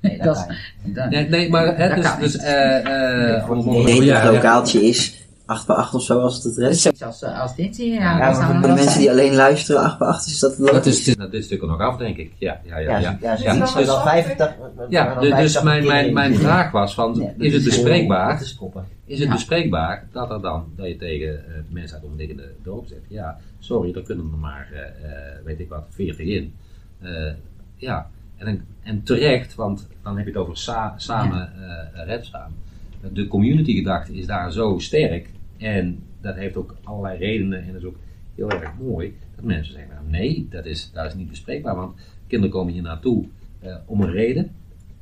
Nee, dat is, dat- Nee, nee maar hè, dus, dus eh eh, om- om- Ik denk ja, dat het lokaaltje is 8 bij 8 of zo als het het rest. Zoiets als, als dit hier. Ja, Ja, dat maar voor de mensen zijn. die alleen luisteren, 8 bij 8 is dat Dat logisch. is, dat is natuurlijk er nog af, denk ik. Ja, ja, ja. Ja, ja. ja, Ja, dus- 85 Ja, dus, dus 85 mijn, mijn, mijn vraag was van, dat is het bespreekbaar dat is. Is het Ja. bespreekbaar dat er dan, dat je tegen eh, mensen uit omliggende dorpen zegt, ja, sorry, er kunnen er maar, eh, eh, weet ik wat, 40 in. Eh, ja, en, en terecht, want dan heb je het over sa- samen eh red samen. De community gedachte is daar zo sterk en dat heeft ook allerlei redenen en dat is ook heel erg mooi, dat mensen zeggen, nou, nee, dat is, dat is niet bespreekbaar, want kinderen komen hier naartoe eh, om een reden.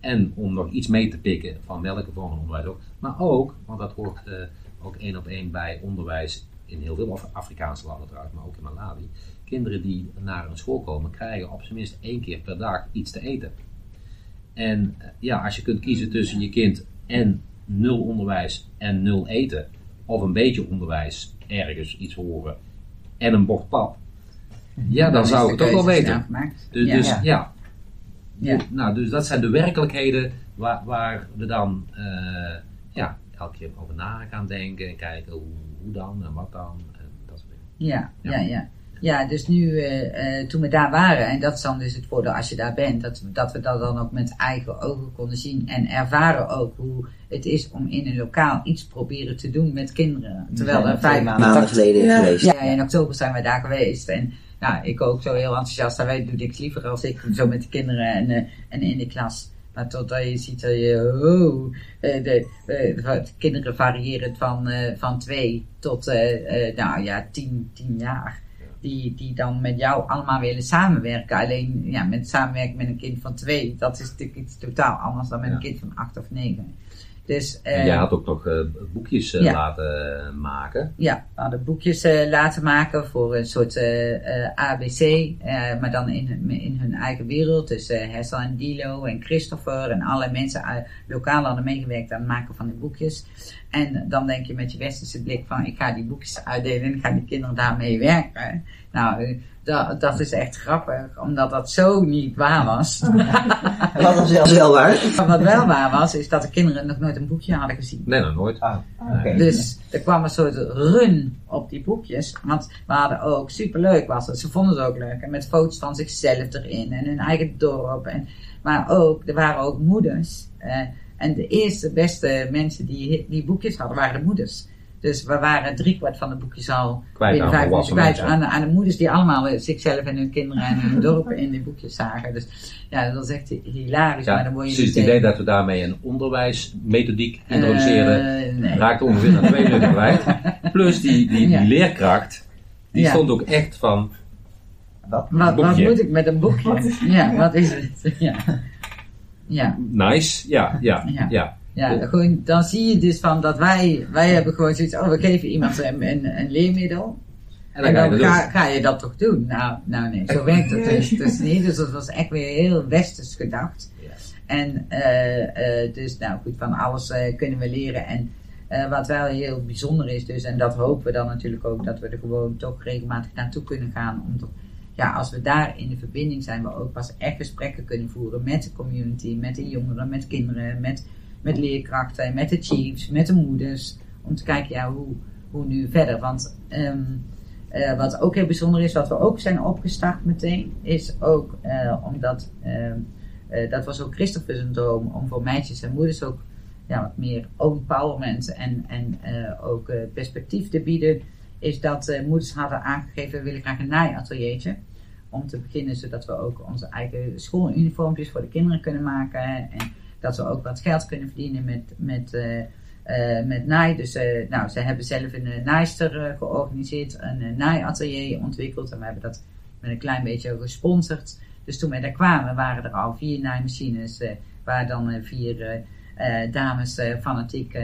En om nog iets mee te pikken van welke vorm van onderwijs ook. Maar ook, want dat hoort eh, ook één op één bij onderwijs in heel veel Af- Afrikaanse landen trouwens, maar ook in Malawi. Kinderen die naar een school komen, krijgen op zijn minst één keer per dag iets te eten. En eh, ja, als je kunt kiezen tussen je kind en nul onderwijs en nul eten, of een beetje onderwijs, ergens iets horen, en een bord pap, ja, dan zou ik het toch wel weten. Dus Ja. dus, Ja. ja. Nou, dus dat zijn de werkelijkheden waar, waar we dan eh, ja, elke keer over na gaan denken en kijken hoe, hoe dan en wat dan en dat soort dingen. Ja, Ja. ja, ja. Ja, dus nu, eh, eh, toen we daar waren, en dat is dan dus het voordeel als je daar bent, dat, we- dat we dat dan ook met eigen ogen konden zien en ervaren ook hoe het is om in een lokaal iets proberen te doen met kinderen. Terwijl er vijf maanden Maanden geleden Ja. geweest. Ja, in oktober zijn we daar geweest. En nou, ik ook zo heel enthousiast. Daar weet- doe niks liever als ik zo met de kinderen en, eh, en in de klas. Maar totdat je ziet dat je, oh, eh, de, de kinderen variëren van, eh, van twee tot, eh, eh, nou ja, tien, tien jaar. Die, die dan met jou allemaal willen samenwerken. Alleen, ja, met samenwerken met een kind van twee, dat is natuurlijk iets totaal anders dan met Ja. een kind van acht of negen. Dus, En eh, jij had ook nog eh, boekjes eh, ja. laten maken. ja, we hadden boekjes laten maken voor een soort ABC, maar dan in, hun- in hun eigen wereld. Dus Hessel en Dilo en Christopher en alle mensen lokaal hadden meegewerkt aan het maken van die boekjes. En dan denk je met je westerse blik van ik ga die boekjes uitdelen en ik ga die kinderen daarmee werken. Nou, dat, dat is echt grappig, omdat dat zo niet waar was. Wat was is wel waar. Maar wat wel waar was, is dat de kinderen nog nooit een boekje hadden gezien. Nee, nog nooit. Ah, oké. Dus er kwam een soort run op die boekjes. Want we hadden ook, superleuk was het, ze vonden het ook leuk. En met foto's van zichzelf erin en hun eigen dorp. En, maar ook, er waren ook moeders. eh, en de eerste beste mensen die die boekjes hadden, waren de moeders. Dus we waren driekwart van de boekjes al Kwijt aan vijf kwijt aan, aan de moeders die allemaal eh, zichzelf en hun kinderen en hun dorpen in die boekjes zagen. Dus ja, dat is echt hilarisch. maar dan word je precies het idee dat we daarmee een onderwijsmethodiek Eh, nee. raakte ongeveer na twee minuten kwijt. Plus die, die, die Ja. leerkracht, die Ja. stond ook echt van, Wat? Wat, wat moet ik met een boekje? Ja, wat is het? Ja. Ja, nice, ja, ja, Ja. Ja. gewoon, dan zie je dus van dat wij, wij hebben gewoon zoiets, oh we geven iemand een, een, een leermiddel. En En dan ga je dan dat ga, je dat toch doen? Nou, nou nee, zo werkt het dus, dus niet. Dus dat was echt weer heel westers gedacht. En eh, eh, dus nou goed, van alles eh, kunnen we leren. En wat wel heel bijzonder is dus, en dat hopen we dan natuurlijk ook, dat we er gewoon toch regelmatig naartoe kunnen gaan. Omdat, ja, als we daar in de verbinding zijn, we ook pas echt gesprekken kunnen voeren met de community, met de jongeren, met kinderen, met, met leerkrachten, met de chiefs, met de moeders. Om te kijken, ja, hoe, hoe nu verder. Want ehm, eh, wat ook heel bijzonder is, wat we ook zijn opgestart meteen, is ook eh, omdat, ehm, eh, dat was ook Christopher zijn droom, om voor meisjes en moeders ook ja, wat meer empowerment en, en ook perspectief te bieden is dat moeders hadden aangegeven, we willen graag een naaiateliertje. Om te beginnen, zodat we ook onze eigen schooluniformpjes voor de kinderen kunnen maken. En dat we ook wat geld kunnen verdienen met, met, eh, eh, met naai. Dus eh, nou, ze hebben zelf een uh, naaister eh, georganiseerd, een naaiatelier ontwikkeld. En we hebben dat met een klein beetje gesponsord. Dus toen wij daar kwamen, waren er al vier naaimachines. waar dan vier dames fanatiek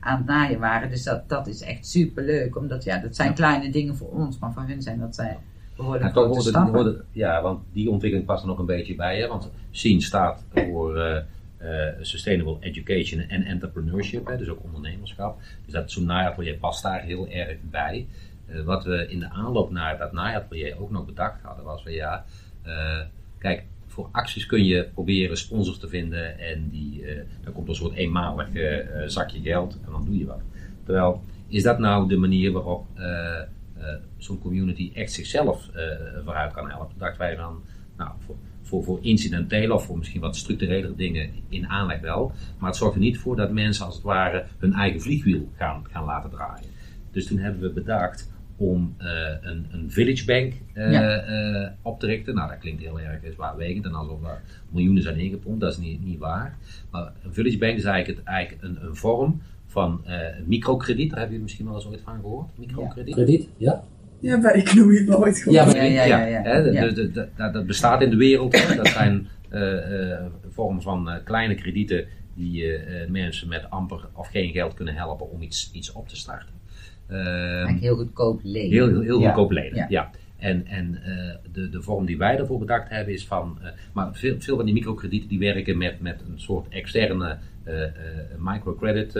aan het naaien waren. Dus dat, dat is echt super leuk. Omdat ja, dat zijn Ja. kleine dingen voor ons, maar voor hun zijn dat eh behoorlijk grote stappen. worden- ja, want die ontwikkeling past er nog een beetje bij. Hè? Want SEEN staat voor eh, Sustainable Education en Entrepreneurship, hè? dus ook ondernemerschap. Dus dat zo'n naaiatelier past daar heel erg bij. Eh, wat we in de aanloop naar dat naaiatelier ook nog bedacht hadden, was van ja, eh, kijk, voor acties kun je proberen sponsors te vinden en die, dan komt een soort eenmalig zakje geld en dan doe je wat. Terwijl, is dat nou de manier waarop zo'n community echt zichzelf vooruit kan helpen? Dachten wij dan, nou, voor, voor, voor incidentele of voor misschien wat structurele dingen in aanleg wel. Maar het zorgt er niet voor dat mensen als het ware hun eigen vliegwiel gaan, gaan laten draaien. Dus toen hebben we bedacht om eh, een, een village bank eh, Ja. eh, op te richten. Nou, dat klinkt heel erg zwaarwegend en alsof er miljoenen zijn ingepompt. Dat is niet, niet waar. Maar een village bank is eigenlijk, het, eigenlijk een, een vorm van microkrediet. Daar hebben jullie misschien wel eens ooit van gehoord. Microkrediet. Krediet? Ja. Ja, bij economie het nooit gehoord. Ja, maar- Ja, ja, ja. ja, hè, de- ja. de- de- de- dat, dat bestaat in de wereld. hè. Dat zijn eh, eh, vormen van eh, kleine kredieten die mensen met amper of geen geld kunnen helpen om iets, iets op te starten. Ehm, Eigenlijk heel goedkoop lenen. Heel, heel, heel Ja. goedkoop lenen, ja. Ja. En, en eh, de, de vorm die wij daarvoor bedacht hebben is van... eh, maar veel, veel van die microkredieten die werken met, met een soort externe eh, eh, microcredit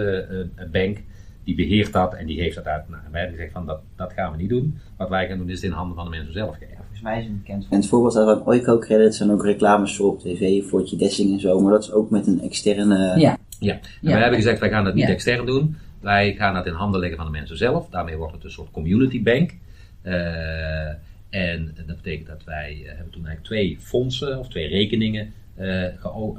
bank. Die beheert dat en die heeft dat uit. Nou, en wij hebben gezegd van dat, dat gaan we niet doen. Wat wij gaan doen is het in handen van de mensen zelf geven. Volgens mij is het bekend En het voorbeeld daarvan, Oiko Credit zijn ook reclames voor op tv, Fortje Dessing en zo, maar dat is ook met een externe... Ja. Ja, en Ja. wij hebben gezegd wij gaan dat niet Ja. extern doen. Wij gaan dat in handen leggen van de mensen zelf. Daarmee wordt het een soort community bank. Eh, en dat betekent dat wij eh, hebben toen eigenlijk twee fondsen of twee rekeningen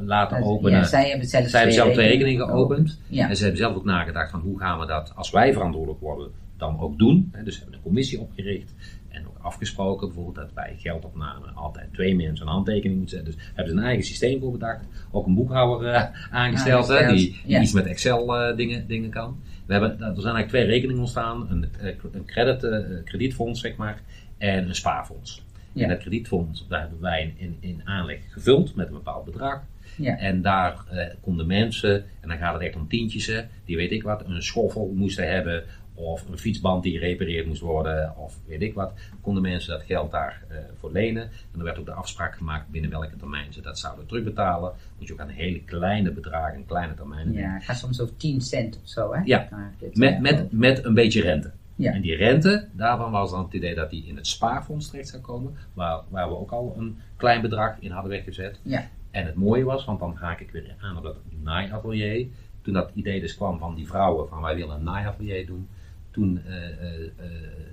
laten openen. Ja, zij hebben zelf Zij hebben zelf twee rekeningen geopend. Ja. En ze hebben zelf ook nagedacht van hoe gaan we dat, als wij verantwoordelijk worden, dan ook doen. Dus ze hebben een commissie opgericht en ook afgesproken bijvoorbeeld dat bij geldopname altijd twee mensen een handtekening moeten zetten. Dus hebben ze een eigen systeem voor bedacht. Ook een boekhouder eh, aangesteld, hè, die, iets met Excel eh, dingen, dingen kan. We hebben, er zijn eigenlijk twee rekeningen ontstaan. Een, eh, een credit, eh, kredietfonds, zeg maar, en een spaarfonds. Ja. En dat kredietfonds, daar hebben wij in, in, aanleg gevuld met een bepaald bedrag. Ja. En daar eh, konden mensen, en dan gaat het echt om tientjes, die weet ik wat, een schoffel moesten hebben. Of een fietsband die gerepareerd moest worden, of weet ik wat. Konden mensen dat geld daar eh, voor lenen. En er werd ook de afspraak gemaakt binnen welke termijn ze dat zouden terugbetalen. Moet je ook aan hele kleine bedragen, kleine termijnen Ja, het gaat soms over 10 cent of zo, hè? Ja. Met, eh, met, met een beetje rente. Ja. En die rente, daarvan was dan het idee dat die in het spaarfonds terecht zou komen, waar, waar we ook al een klein bedrag in hadden weggezet. Ja. En het mooie was, want dan haak ik weer aan op dat naaiatelier. Toen dat idee dus kwam van die vrouwen, van wij willen een naaiatelier doen, toen eh, eh, eh,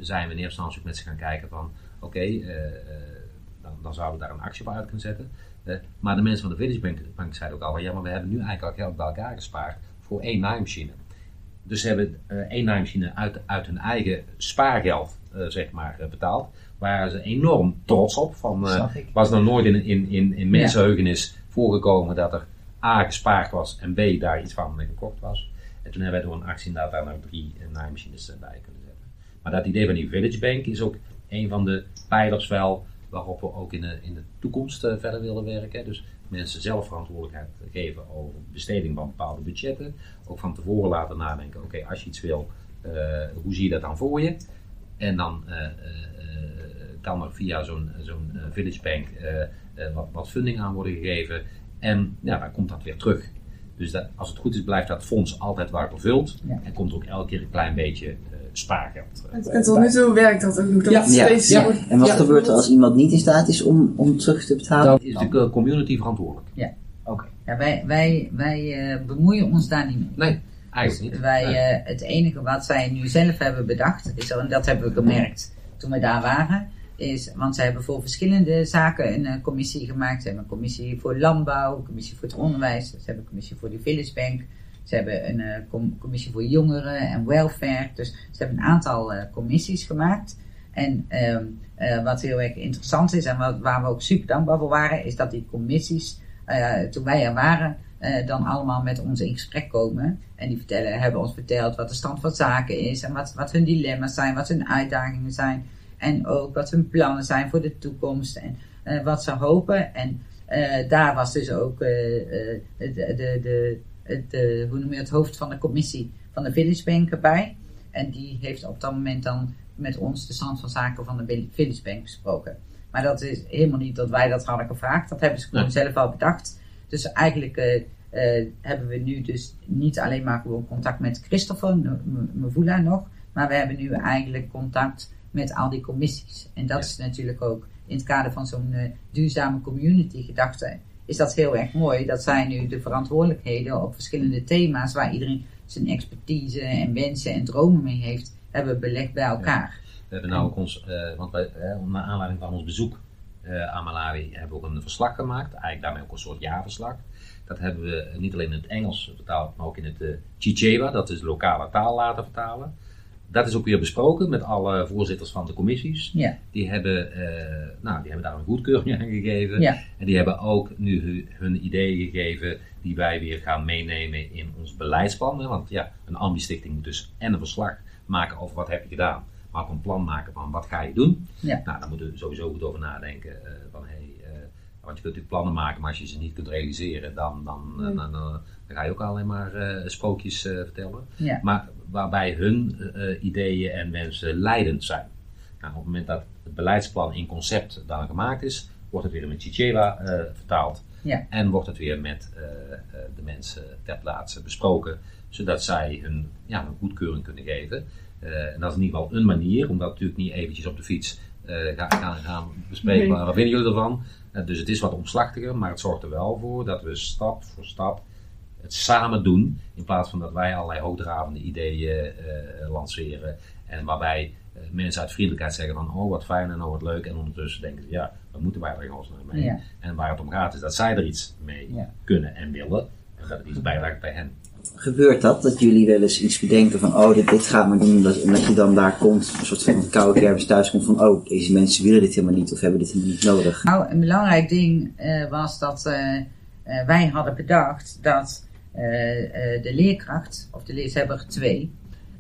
zijn we in eerste instantie met ze gaan kijken van, oké, dan, dan zouden we daar een actie voor uit kunnen zetten. Maar de mensen van de Village Bank, Bank zeiden ook al, van, ja, maar we hebben nu eigenlijk al geld bij elkaar gespaard voor één naaimachine. Dus ze hebben eh, één naaimachine uit, uit hun eigen spaargeld eh, zeg maar, eh, betaald. Waren ze enorm trots op. Van, was nog nooit in, in, in, in mensenheugenis voorgekomen dat er A gespaard was en B daar iets van gekocht was. En toen hebben wij door een actie inderdaad daar nou drie naaimachines bij kunnen zetten. Maar dat idee van die Village Bank is ook een van de pijlers wel waarop we ook in de, in de toekomst verder willen werken. Dus mensen zelf verantwoordelijkheid geven over besteding van bepaalde budgetten. Ook van tevoren laten nadenken, oké, als je iets wil, eh, hoe zie je dat dan voor je? En dan eh, eh, kan er via zo'n zo'n Village Bank wat, wat funding aan worden gegeven. En ja, dan komt dat weer terug. Dus dat, als het goed is, blijft dat fonds altijd waar gevuld. Ja. En komt er ook elke keer een klein beetje spaargeld. eh, En, en tot nu toe werkt dat ook nog. Dat Ja. Ja. steeds Ja. En wat Ja. gebeurt er als iemand niet in staat is om, om terug te betalen? Dan- is de community verantwoordelijk? Oké. Ja, wij, wij, wij eh, bemoeien ons daar niet mee. Nee, eigenlijk niet. Wij, Nee. eh, het enige wat zij nu zelf hebben bedacht, is, en dat hebben we gemerkt toen we daar waren, is, want zij hebben voor verschillende zaken een eh, commissie gemaakt. Ze hebben een commissie voor landbouw, een commissie voor het onderwijs, ze hebben een commissie voor die Village Bank. Ze hebben een eh, com- commissie voor jongeren en welfare. Dus ze hebben een aantal eh, commissies gemaakt. En ehm, eh, wat heel erg interessant is en wat, waar we ook super dankbaar voor waren, is dat die commissies, toen wij er waren, dan allemaal met ons in gesprek komen. En die vertellen, hebben ons verteld wat de stand van zaken is en wat, wat hun dilemma's zijn, wat hun uitdagingen zijn. En ook wat hun plannen zijn voor de toekomst en wat ze hopen. En daar was dus ook de, de, de, het, eh, hoe noem je het, hoofd van de commissie van de Village Bank erbij. En die heeft op dat moment dan met ons de stand van zaken van de Village Bank besproken. Maar dat is helemaal niet dat wij dat hadden gevraagd. Dat hebben ze gewoon zelf al bedacht. Dus eigenlijk eh, eh, hebben we nu dus niet alleen maar gewoon contact met Christopher M- M- Mvula nog. Maar we hebben nu eigenlijk contact met al die commissies. En dat Ja. is natuurlijk ook in het kader van zo'n duurzame community gedachte. Is dat heel erg mooi dat zij nu de verantwoordelijkheden op verschillende thema's waar iedereen zijn expertise en wensen en dromen mee heeft, hebben belegd bij elkaar. We hebben nou ook ons, eh, want wij, eh, naar aanleiding van ons bezoek eh, aan Malawi, hebben we ook een verslag gemaakt. Eigenlijk daarmee ook een soort jaarverslag. Dat hebben we niet alleen in het Engels vertaald, maar ook in het uh, Chichewa, dat is de lokale taal, laten vertalen. Dat is ook weer besproken met alle voorzitters van de commissies. Ja. Die hebben, eh, nou, die hebben daar een goedkeuring aan gegeven. Ja. En die hebben ook nu hu- hun ideeën gegeven die wij weer gaan meenemen in ons beleidsplan. hè. Want ja, een ambistichting moet dus en een verslag maken over wat heb je gedaan. Maar ook een plan maken van wat ga je doen. Ja. Nou, daar moeten we sowieso goed over nadenken. eh, van, hey, eh, want je kunt natuurlijk plannen maken, maar als je ze niet kunt realiseren, dan, dan, eh, dan, dan, dan ga je ook alleen maar sprookjes vertellen. Ja. Maar waarbij hun eh, ideeën en wensen leidend zijn. Nou, op het moment dat het beleidsplan in concept dan gemaakt is, wordt het weer met Chichewa eh, vertaald. Ja. En wordt het weer met eh, eh, de mensen ter plaatse besproken, zodat zij hun ja, goedkeuring kunnen geven. Eh, en dat is in ieder geval een manier, omdat natuurlijk niet eventjes op de fiets eh, gaan, gaan, gaan bespreken. Nee. Wat vinden jullie ervan? Eh, dus het is wat omslachtiger, maar het zorgt er wel voor dat we stap voor stap het samen doen. In plaats van dat wij allerlei hoogdravende ideeën eh, lanceren. En waarbij eh, mensen uit vriendelijkheid zeggen van oh wat fijn en oh wat leuk. En ondertussen denken ze ja, wat moeten wij er in godsnaam mee? Ja. En waar het om gaat is dat zij er iets mee Ja. kunnen en willen. En dat het iets bijdraagt bij hen. Gebeurt dat, dat jullie wel eens iets bedenken van, oh, dit, dit gaan we doen, dat- en dat je dan daar komt, een soort van koude kermis thuis komt van, oh, deze mensen willen dit helemaal niet of hebben dit helemaal niet nodig. Nou, een belangrijk ding eh, was dat eh, eh, wij hadden bedacht dat eh, eh, de leerkracht, of de ze hebben er twee,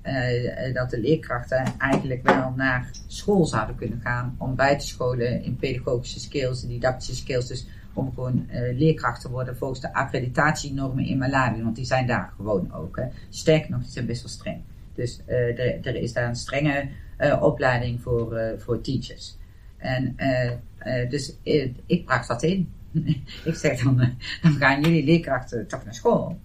eh, eh, dat de leerkrachten eigenlijk wel naar school zouden kunnen gaan om bij te scholen in pedagogische skills, didactische skills. Dus om gewoon eh, leerkracht te worden volgens de accreditatienormen in Malawi, want die zijn daar gewoon ook. Hè. Sterker nog, die zijn best wel streng. Dus eh, er, is daar een strenge eh, opleiding voor, eh, voor teachers. En eh, eh, dus eh, ik bracht dat in. ik zeg dan, eh, dan gaan jullie leerkrachten toch naar school.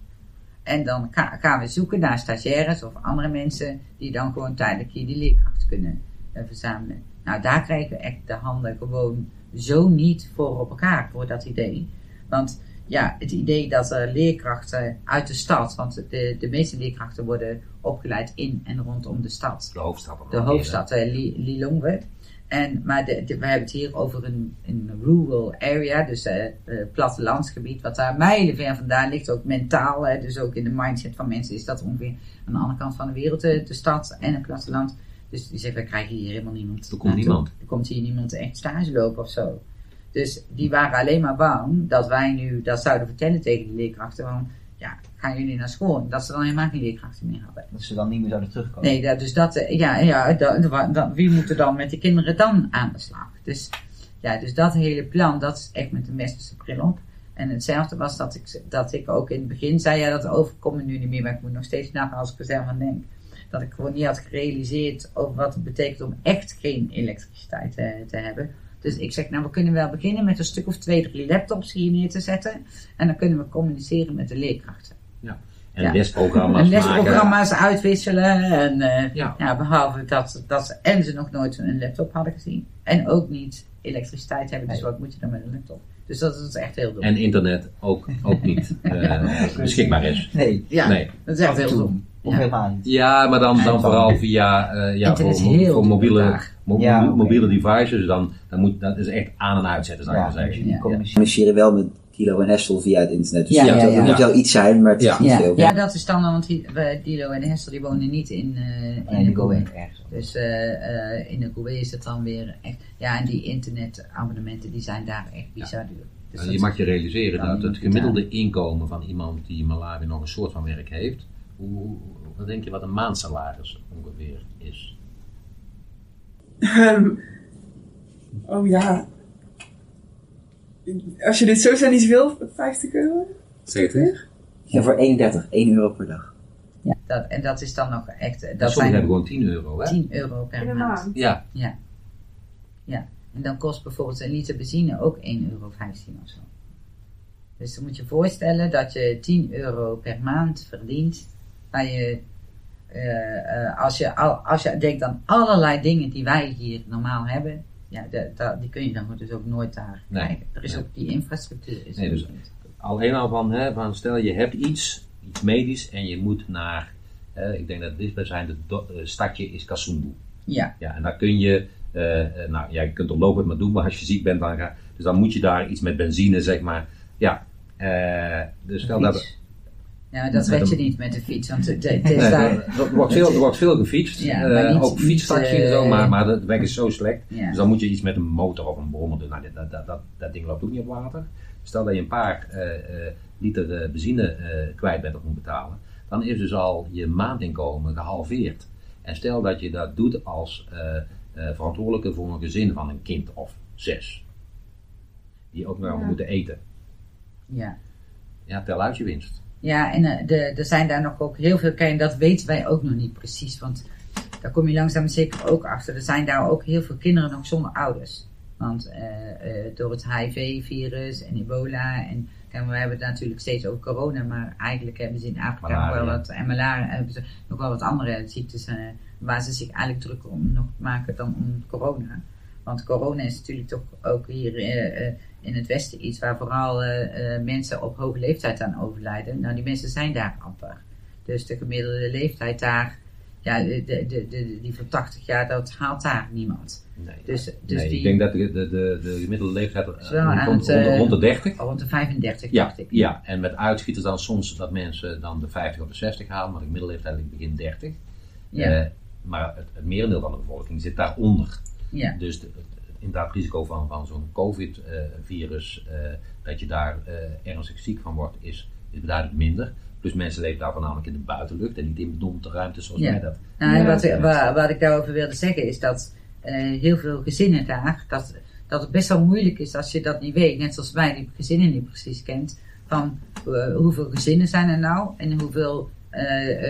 En dan ga- gaan we zoeken naar stagiaires of andere mensen die dan gewoon tijdelijk hier die leerkrachten kunnen eh, verzamelen. Nou, daar krijgen we echt de handen gewoon zo niet voor op elkaar, voor dat idee. Want ja, het idee dat er leerkrachten uit de stad, want de, de meeste leerkrachten worden opgeleid in en rondom de stad De hoofdstad. de hoofdstad, eh, Li- Lilongwe. En, maar de, de- we hebben het hier over een, een rural area, dus eh eh, plattelandsgebied, wat daar mijlenver vandaan ligt, ook mentaal. Hè, dus ook in de mindset van mensen is dat ongeveer aan de andere kant van de wereld, de, de stad en het platteland. Dus die zeggen, we krijgen hier helemaal niemand. Er komt naartoe. niemand. Er komt hier niemand echt stage lopen of zo. Dus die waren alleen maar bang dat wij nu dat zouden vertellen tegen de leerkrachten. Van, ja, gaan jullie naar school? Dat ze dan helemaal geen leerkrachten meer hadden. Dat ze dan niet meer zouden terugkomen. Nee, dat, dus dat, eh, ja, ja dat, dat- dat- wie moet er dan met de kinderen dan aan de slag? Dus, ja, dus dat hele plan, dat is echt met de mesterse bril op. En hetzelfde was dat ik, dat ik ook in het begin zei, ja, dat overkomt me nu niet meer, maar ik moet nog steeds nagaan als ik er zelf aan denk. Dat ik gewoon niet had gerealiseerd over wat het betekent om echt geen elektriciteit te, te hebben. Dus ik zeg, nou, we kunnen wel beginnen met een stuk of twee, drie laptops hier neer te zetten. En dan kunnen we communiceren met de leerkrachten. En Ja. lesprogramma's En maken. lesprogramma's uitwisselen. En eh, Ja. ja, behalve dat, dat ze, en ze nog nooit een laptop hadden gezien. En ook niet elektriciteit hebben. Dus wat moet je dan met een laptop? Dus dat is echt heel dom. En internet ook, ook niet eh, beschikbaar is. Nee, ja, Nee. dat is echt en heel dom. Ja. Ja, maar dan, dan vooral via eh, ja, Internet voor, is heel voor mobiele, daar. Mo- Ja, mo- oké. mobiele devices. Dan, dan moet, dat is echt aan en uitzetten, zou ik maar zeggen. Ja. communiceren wel met Dilo en Hessel via het internet. Dus Ja, ja, ja, dat moet wel iets zijn, maar het Ja. is niet Ja, veel. ja, dat is dan, want Dilo en Hessel die wonen niet in, eh in de Goe. Dus eh, eh, in de Goe is het dan weer echt, ja en die internetabonnementen die zijn daar echt bizar duur. Dus je mag je realiseren dat het gemiddelde inkomen van iemand die in Malawi nog een soort van werk heeft, hoe, hoe- wat denk je wat een maandsalaris ongeveer is? Ehm, oh ja. Als je dit zo zijn niet wil, 50 euro? Zeg het Ja, voor 31, 1 euro per dag. Ja, dat, en dat is dan nog echt, eh, dat Sommigen zijn hebben gewoon 10 euro, hè? 10 euro per maand. maand. Ja, Ja. ja. En dan kost bijvoorbeeld een liter benzine ook 1,15 euro of zo. Dus dan moet je voorstellen dat je 10 euro per maand verdient. Waar je, als, je al, als je denkt aan allerlei dingen die wij hier normaal hebben. Ja, de- die kun je dan dus ook nooit daar Nee. krijgen. Er is Nee. ook die infrastructuur. Is Nee, dus- al van, hè, van stel je hebt iets, iets medisch en je moet naar, eh, ik denk dat het dichtstbijzijnde do- eh, stadje is Kasumbu. Ja, Ja, en daar kun je, eh, eh, nou ja, je kunt lopen maar doen, maar als je ziek bent, dan ga, dus dan moet je daar iets met benzine, zeg maar. Ja, eh, dus stel dat. Fiets. Ja, dat red je niet met de fiets. Want het, het is Nee, daar, er, wordt veel, er wordt veel gefietst, Ja, eh, maar niet- ook fietsstadje niet, en zo, eh, maar, maar de weg is zo slecht. ja. Dus dan moet je iets met een motor of een brommer doen. Nou, dat, dat, dat, dat ding loopt ook niet op water. Stel dat je een paar eh, eh, liter eh, benzine eh, kwijt bent of moet betalen, dan is dus al je maandinkomen gehalveerd. En stel dat je dat doet als eh, eh, verantwoordelijke voor een gezin van een kind of zes, die ook nog Ja. moeten eten. ja. Ja, tel uit je winst. Ja, en eh, de, er zijn daar nog ook heel veel kinderen, dat weten wij ook nog niet precies. Want daar kom je langzaam zeker ook achter. Er zijn daar ook heel veel kinderen nog zonder ouders. Want eh, eh, door het HIV-virus en ebola en kijk, we hebben het natuurlijk steeds over corona, maar eigenlijk hebben ze in Afrika nog wel wat, en malaria hebben ze nog wel wat andere ziektes waar ze zich eigenlijk druk om nog maken dan om corona. Want corona is natuurlijk toch ook hier eh, eh, in het Westen iets waar vooral eh, mensen op hoge leeftijd aan overlijden. Nou, die mensen zijn daar amper. Dus de gemiddelde leeftijd daar, ja, de, de, de, de- die van 80 jaar, dat haalt daar niemand. Nee, Dus, dus nee die ik denk dat de, de, de, de gemiddelde leeftijd rond, het, rond, de 30. rond de 35, Ja, dacht ik. ja, en met uitschieters dan soms dat mensen dan de 50 of de 60 halen, maar de middelleeftijd ligt begin 30. Ja. Maar het, het merendeel van de bevolking zit daaronder. Ja. Dus de, inderdaad het risico van, van zo'n COVID-virus, eh, dat je daar eh, ernstig ziek van wordt, is, is beduidend minder. Plus mensen leven daar voornamelijk in de buitenlucht en niet in bedompte ruimtes zoals Ja. dat. Nou, wat, dat is wa- wat ik daarover wilde zeggen is dat eh, heel veel gezinnen daar, dat, dat het best wel moeilijk is als je dat niet weet, net zoals wij die gezinnen niet precies kent, van hoeveel gezinnen zijn er nou en hoeveel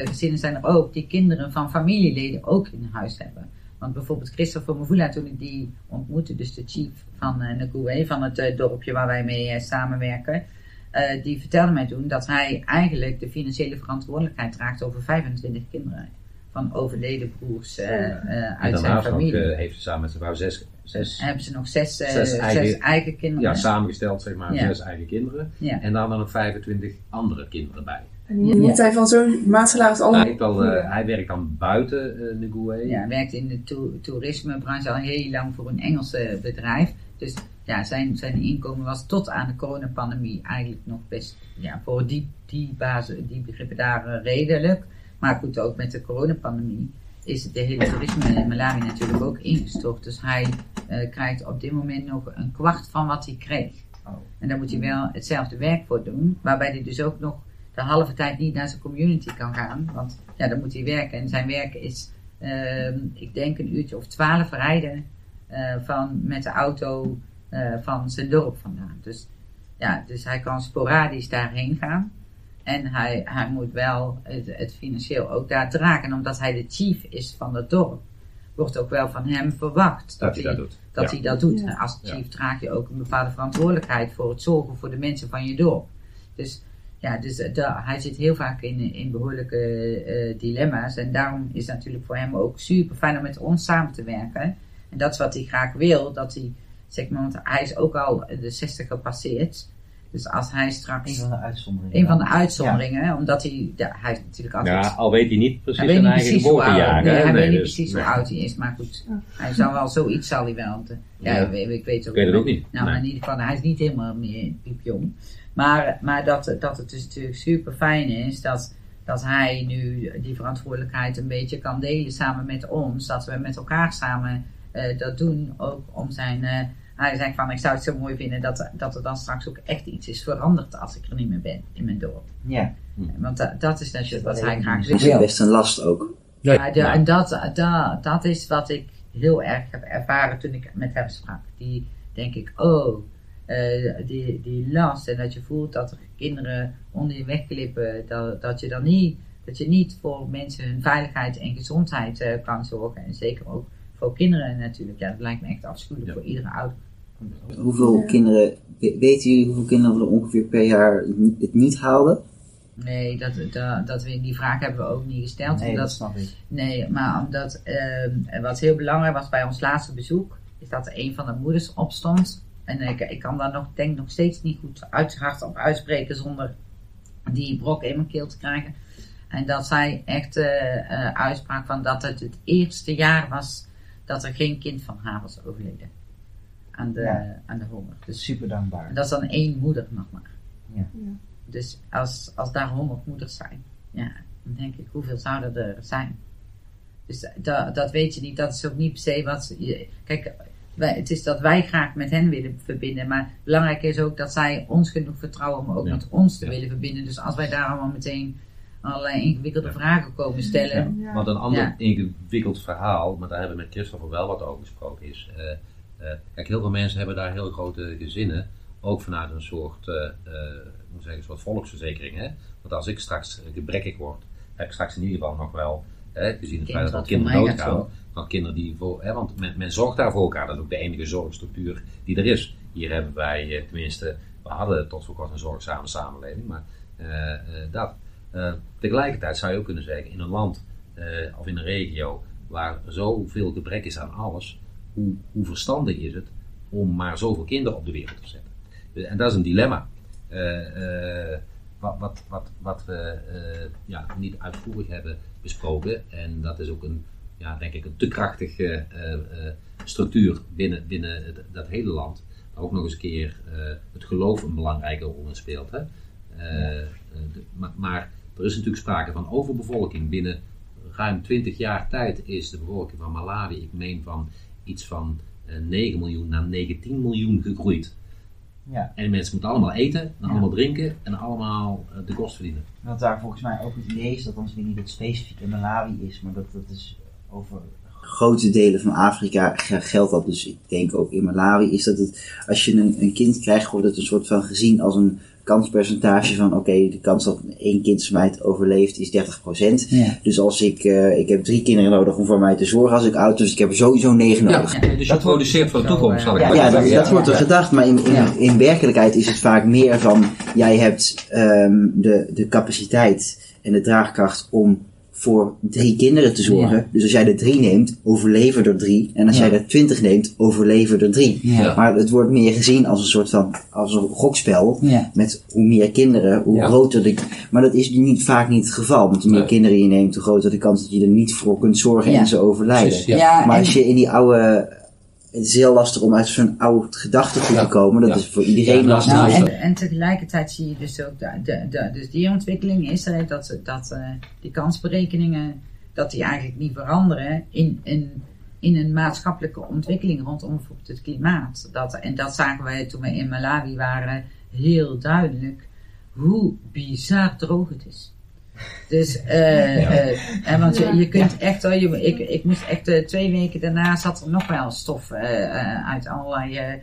gezinnen zijn er ook die kinderen van familieleden ook in huis hebben. Want bijvoorbeeld Christopher Mavula, toen ik die ontmoette, dus de chief van uh, van het eh, dorpje waar wij mee eh, samenwerken, die vertelde mij toen dat hij eigenlijk de financiële verantwoordelijkheid draagt over 25 kinderen van overleden broers En uit zijn ook, familie. eh, heeft ze samen met zijn vrouw zes, zes hebben ze nog zes, zes zes, eigen- eigen, kinderen. ja, samengesteld, zeg maar, Ja. zes eigen kinderen. Ja. En dan nog 25 andere kinderen bij. En moet hij van zo'n maandsalaris allemaal... Hij, heeft al, eh, hij werkt dan buiten uh, Ngouwe. Ja, hij werkt in de to- toerismebranche al heel lang voor een Engelse bedrijf. Dus ja, zijn, zijn inkomen was tot aan de coronapandemie eigenlijk nog best, ja, voor die, die, basis, die begrippen daar eh, redelijk. Maar goed, ook met de coronapandemie is de hele toerisme in Malawi natuurlijk ook ingestort. Dus hij eh, krijgt op dit moment nog een kwart van wat hij kreeg. Oh. En daar moet hij wel hetzelfde werk voor doen, waarbij hij dus ook nog de halve tijd niet naar zijn community kan gaan. Want ja, dan moet hij werken. En zijn werk is, ehm, ik denk, een uurtje of twaalf rijden eh, van, met de auto eh, van zijn dorp vandaan. Dus, ja, dus hij kan sporadisch daarheen gaan. En hij, hij moet wel het, het financieel ook daar dragen. En omdat hij de chief is van het dorp, wordt ook wel van hem verwacht dat hij dat doet. dat Ja. hij dat doet. Ja. Als Ja. chief draag je ook een bepaalde verantwoordelijkheid voor het zorgen voor de mensen van je dorp. Dus ja, dus eh, hij zit heel vaak in, in behoorlijke eh, dilemma's. En daarom is het natuurlijk voor hem ook super fijn om met ons samen te werken. En dat is wat hij graag wil. Dat hij, zeg maar, want hij is ook al de 60 gepasseerd. Dus als hij Een straks, van de uitzonderingen. een van de uitzonderingen, omdat hij, ja, hij is natuurlijk altijd... Ja, al weet hij niet precies hij weet zijn niet eigen precies hoe oud, geboortejaar. nee, hij weet niet dus- precies nee. hoe oud hij is, maar goed. Hij zou wel zoiets zal hij wel. te- Ja, Ja. Ik, weet- ik weet ook Ik weet het ook niet. Nou, Nee. in ieder geval, hij is niet helemaal meer piepjong. Maar, maar dat, dat het dus natuurlijk super fijn is dat, dat hij nu die verantwoordelijkheid een beetje kan delen samen met ons. Dat we met elkaar samen eh, dat doen. Ook om zijn. eh, hij zei van: Ik zou het zo mooi vinden dat, dat er dan straks ook echt iets is veranderd als ik er niet meer ben in mijn dorp. Ja. Want da- dat is natuurlijk wat hij graag Dat wil. is best een last ook. Ja, de-. En dat, dat, dat is wat ik heel erg heb ervaren toen ik met hem sprak. Die denk ik, oh, eh, die, die last en dat je voelt dat er kinderen onder je wegklippen, dat, dat je dan niet, dat je niet voor mensen hun veiligheid en gezondheid eh, kan zorgen. En zeker ook voor kinderen natuurlijk. Ja, dat lijkt me echt afschuwelijk Ja. voor iedere ouder. Hoeveel kinderen, we- weten jullie hoeveel kinderen er ongeveer per jaar het niet- haalden? Nee, dat, dat, dat we, die vraag hebben we ook niet gesteld. Nee, omdat dat snap ik. Nee, maar omdat ehm, wat heel belangrijk was bij ons laatste bezoek, is dat er een van de moeders opstond. En ik, ik kan daar nog, denk nog steeds niet goed uit, hard op uitspreken zonder die brok in mijn keel te krijgen. En dat zij echt eh, eh, uitsprak van dat het het eerste jaar was dat er geen kind van haar was overleden. Aan de, Ja. aan de honger. Dus Super dankbaar. en dat is dan één moeder nog maar. Ja. Ja. Dus als, als daar honderd moeders zijn, ja, dan denk ik, hoeveel zouden er zijn? Dus dat, dat weet je niet, dat is ook niet per se wat je. Kijk, wij, het is dat wij graag met hen willen verbinden, maar belangrijk is ook dat zij ons genoeg vertrouwen om ook Ja. met ons te Ja. willen verbinden. Dus als wij daar allemaal meteen allerlei ingewikkelde vragen komen stellen, Ja. Want een ander Ja. ingewikkeld verhaal, maar daar hebben we met Christopher wel wat over gesproken, is. eh, eh, kijk, heel veel mensen hebben daar heel grote gezinnen, ook vanuit een soort, eh, eh, hoe moet zeggen, een soort volksverzekering. Hè? Want als ik straks gebrekkig word, heb ik straks in ieder geval nog wel, hè, feit dat er kinderen doodgaan, dan kinderen die voor, hè, want men, men zorgt daar voor elkaar, dat is ook de enige zorgstructuur die er is. Hier hebben wij, eh, tenminste, we hadden tot voor kort een zorgzame samenleving, maar eh, eh, dat. Eh, tegelijkertijd zou je ook kunnen zeggen, in een land eh, of in een regio waar zoveel gebrek is aan alles, hoe, hoe verstandig is het om maar zoveel kinderen op de wereld te zetten? En dat is een dilemma. Eh, eh, wat, wat, wat, wat we eh, ja, niet uitvoerig hebben besproken, en dat is ook een, ja, denk ik, een te krachtige eh, eh, structuur binnen, binnen het- dat hele land. Waar ook nog eens een keer eh, het geloof een belangrijke rol in speelt. Hè? Eh, eh, de- maar, maar er is natuurlijk sprake van overbevolking. Binnen ruim 20 jaar tijd is de bevolking van Malawi, ik meen van iets van eh, 9 miljoen naar 19 miljoen gegroeid. Ja, En de mensen moeten allemaal eten, en Ja. allemaal drinken en allemaal eh, de kost verdienen. wat daar volgens mij ook het idee is, dat ons weer niet het specifiek in Malawi is, maar dat dat is over... Grote delen van Afrika geldt dat dus. Ik denk ook in Malawi is dat het, als je een, een kind krijgt, wordt het een soort van gezien als een kanspercentage van oké, de kans dat één kind van mij het overleeft is 30%. Ja. Dus als ik, eh, ik heb drie kinderen nodig om voor mij te zorgen als ik oud, dus ik heb er sowieso negen nodig. Ja. dus je Dat produceert voor de toekomst, zal ik maar Ja, dat, wordt er ja. gedacht, maar in, in, Ja. in werkelijkheid is het vaak meer van, jij hebt ehm, de, de capaciteit en de draagkracht om voor drie kinderen te zorgen. Ja. Dus als jij er drie neemt, overleven er drie. En als Ja. jij er twintig neemt, overleven er drie. Ja. Maar het wordt meer gezien als een soort van, als een gokspel. Ja. Met hoe meer kinderen, hoe Ja. groter de... Maar dat is niet, vaak niet het geval. Want hoe meer Nee. kinderen je neemt, hoe groter de kans dat je er niet voor kunt zorgen Ja. en ze overlijden. Precies, ja. Ja, Maar en- als je in die oude. Het is heel lastig om uit zo'n oud gedachtegoed Ja. te komen. Dat Ja. is voor iedereen Ja, lastig. nou, en, en tegelijkertijd zie je dus ook, de, de, de- dus die ontwikkeling is er, dat, ze- dat eh, die kansberekeningen, dat die eigenlijk niet veranderen in, in, in een maatschappelijke ontwikkeling rondom bijvoorbeeld het klimaat. Dat, en dat zagen wij toen we in Malawi waren heel duidelijk, hoe bizar droog het is. Dus, Ja. en want je, je kunt echt, hoor, je, ik, ik moest echt eh, twee weken daarna zat er nog wel stof uit allerlei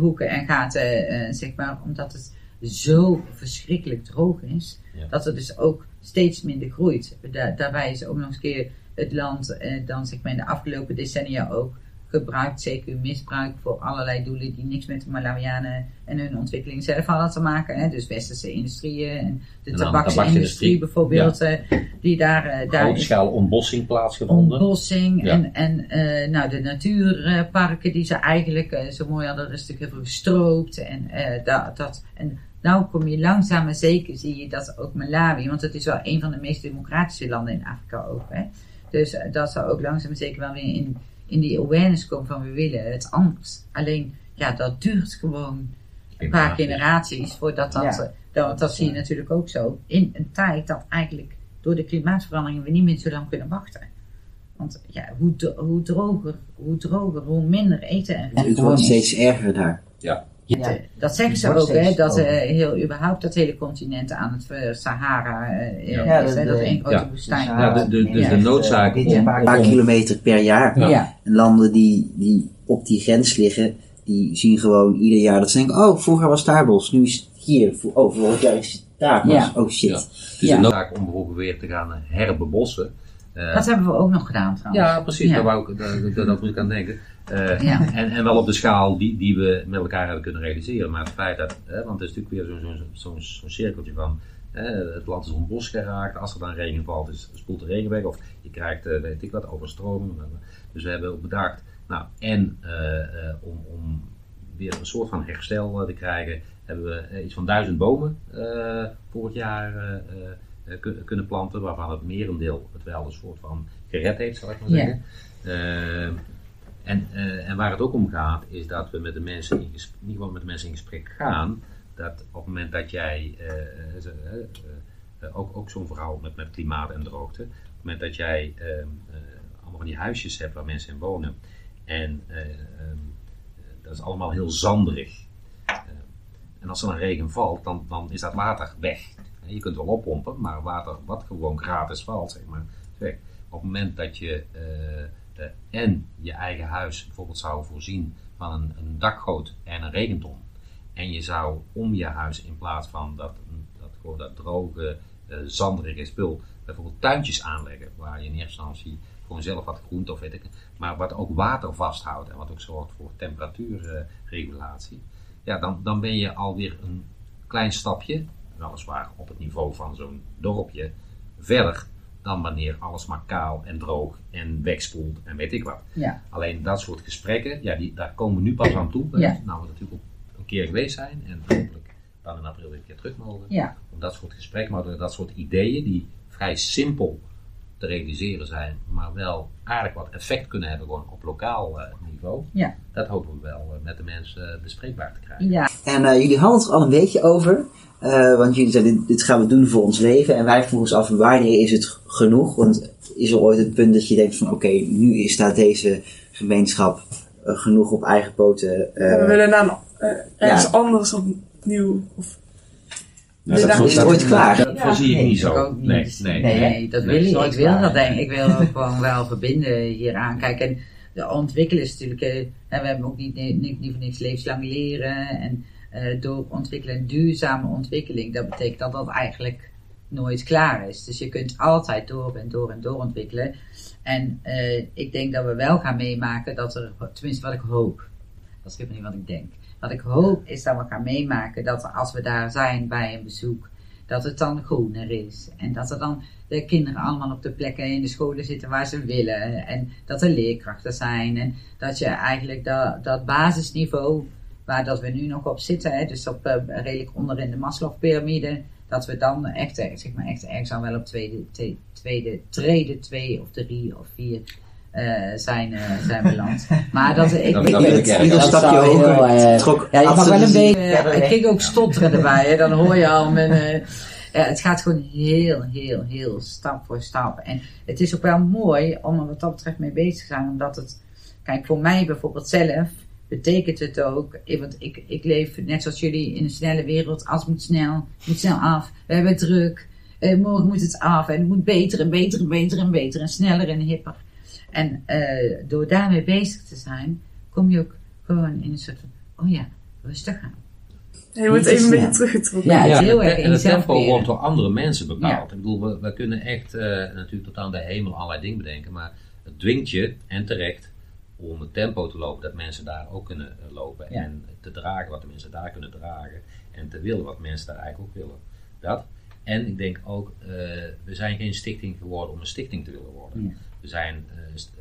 hoeken en gaten, zeg maar, omdat het zo verschrikkelijk droog is, Ja. dat er dus ook steeds minder groeit. Da- daarbij is ook nog eens een keer het land, dan zeg maar in de afgelopen decennia ook gebruikt, CQ misbruikt voor allerlei doelen die niks met de Malawianen en hun ontwikkeling zelf hadden te maken. Hè? Dus westerse industrieën en de En tabaksindustrie bijvoorbeeld, eh, die daar, schaal ontbossing plaatsgevonden. ontbossing Ja. en, en eh, nou, de natuurparken die ze eigenlijk zo mooi hadden, stuk hebben gestroopt. En, eh, dat, dat, en nou kom je langzaam maar zeker, zie je dat ook Malawi, want het is wel een van de meest democratische landen in Afrika ook. Hè? Dus dat zou ook langzaam maar zeker wel weer in, in die awareness komen van we willen het anders. Alleen, ja, dat duurt gewoon een paar generaties voordat dat, Ja. eh, dat, dat zie je natuurlijk ook zo. In een tijd dat eigenlijk door de klimaatverandering we niet meer zo lang kunnen wachten. Want ja, hoe, dro- hoe, droger, hoe droger, hoe minder eten er is. Het wordt steeds erger daar. Ja. Dat zeggen ze Het ook, hè, dat heel, überhaupt dat hele continent aan het eh, Sahara eh, Ja. Ja, is. hè, dat één grote ja. woestijn. Ja, Ja, de, de, dus Ja. de noodzaak om, een Ja. paar Een kilometer per jaar. Ja. Ja. En landen die, die op die grens liggen, die zien gewoon ieder jaar dat ze denken, oh, vroeger was daar bos, nu is het hier. Oh, vorig jaar is het daar bos. Ja. Oh shit. Ja. dus Ja. de noodzaak om bijvoorbeeld weer te gaan herbebossen. Eh, Dat hebben we ook nog gedaan trouwens. ja, precies, Ja. Daar, wou ik, daar, daar, daar moet ik aan denken. Eh, Ja. en, en wel op de schaal die, die we met elkaar hebben kunnen realiseren. Maar het feit dat, hè, want het is natuurlijk weer zo'n zo'n cirkeltje van, hè, het land is ontbos geraakt, als er dan regen valt, is, spoelt de regen weg. Of je krijgt, eh, weet ik wat, overstroming. Dus we hebben ook bedacht, nou, en eh, om, om weer een soort van herstel te krijgen, hebben we iets van duizend bomen vorig jaar kun- kunnen planten, waarvan het merendeel het wel een soort van gered heeft, zal ik maar zeggen. En, eh, en waar het ook om gaat, is dat we met de mensen in gesprek, ieder geval met de mensen in gesprek gaan, dat op het moment dat jij, eh, eh, ook, ook zo'n verhaal met, met klimaat en droogte, op het moment dat jij ehm, eh, allemaal van die huisjes hebt waar mensen in wonen, en eh, ehm, eh, dat is allemaal heel zanderig. En als er dan regen valt, dan, dan is dat water weg. Je kunt wel oppompen, maar water wat gewoon gratis valt, zeg maar, weg. Op het moment dat je en je eigen huis bijvoorbeeld zou voorzien van een, een dakgoot en een regenton. En je zou om je huis in plaats van dat, dat, gewoon dat droge, eh, zanderige spul, bijvoorbeeld tuintjes aanleggen. Waar je in eerste instantie gewoon zelf wat groente of weet ik, maar wat ook water vasthoudt en wat ook zorgt voor temperatuurregulatie. ja, dan, dan ben je alweer een klein stapje, weliswaar op het niveau van zo'n dorpje, verder dan wanneer alles maar kaal en droog en wegspoelt en weet ik wat. Ja. Alleen dat soort gesprekken, ja, die, daar komen we nu pas aan toe. Ja. Nou, we natuurlijk ook een keer geweest zijn en hopelijk dan in april weer een keer terug mogen. Ja. Om dat soort gesprekken, maar dat soort ideeën die vrij simpel te realiseren zijn, maar wel aardig wat effect kunnen hebben gewoon op lokaal eh, niveau. Ja. Dat hopen we wel eh, met de mensen eh, bespreekbaar te krijgen. Ja, En eh, jullie hadden het er al een beetje over. eh, want jullie zeiden, dit, dit gaan we doen voor ons leven. En wij vroegen ons af, wanneer is het genoeg? Want is er ooit het punt dat je denkt van, oké, nu is staat deze gemeenschap genoeg op eigen poten. eh, we willen eh, ergens Ja. anders opnieuw. Of, Nou, dat is dat- nooit klaar. Dat voorzie ik Nee, niet ik zo. ook niet. Nee, nee. Nee, Nee, dat nee, wil ik. Ik wil dat denk ik. Ik wil ook gewoon wel verbinden hieraan. Kijk, en de ontwikkelen is natuurlijk... eh, en we hebben ook niet, niet, niet voor niks levenslang leren. En eh, door ontwikkelen, duurzame ontwikkeling, dat betekent dat dat eigenlijk nooit klaar is. Dus je kunt altijd door en door en door ontwikkelen. En eh, ik denk dat we wel gaan meemaken dat er, tenminste wat ik hoop, dat is helemaal niet wat ik denk. Wat ik hoop is dat we gaan meemaken dat als we daar zijn bij een bezoek, dat het dan groener is. En dat er dan de kinderen allemaal op de plekken in de scholen zitten waar ze willen. En dat er leerkrachten zijn. En dat je eigenlijk dat, dat basisniveau waar dat we nu nog op zitten, hè, dus op eh, redelijk onder in de Maslow-pyramide, dat we dan echt, eh, zeg maar, echt ergens al wel op tweede, te- tweede trede, twee of drie of vier zijn, eh, zijn beland. Maar dat ik, Dat- ik- dat ik- ik stapje hoger. heel, eh, trok ja, je mag achter wel een beetje. eh, ik ging ook stotteren erbij, hè. dan hoor je al mijn. eh, ja, het gaat gewoon heel, heel, heel stap voor stap. En het is ook wel mooi om er wat dat betreft mee bezig te zijn, omdat het. Kijk, voor mij bijvoorbeeld zelf betekent het ook. eh, Want ik, ik leef net zoals jullie in een snelle wereld. Alles moet snel, moet snel af. We hebben druk. eh, morgen moet het af en het moet beter en beter en beter en beter en sneller en hipper. En eh, door daarmee bezig te zijn, kom je ook gewoon in een soort van, oh ja, rustig aan. je wordt even een beetje teruggetrokken. Ja, en heel het- erg en het tempo wordt door andere mensen bepaald. Ja. Ik bedoel, we, we kunnen echt eh, natuurlijk tot aan de hemel allerlei dingen bedenken, maar het dwingt je, en terecht, om het tempo te lopen dat mensen daar ook kunnen eh, lopen. Ja. En te dragen wat de mensen daar kunnen dragen. En te willen wat mensen daar eigenlijk ook willen. Dat. En ik denk ook, eh, we zijn geen stichting geworden om een stichting te willen worden. We, zijn, eh,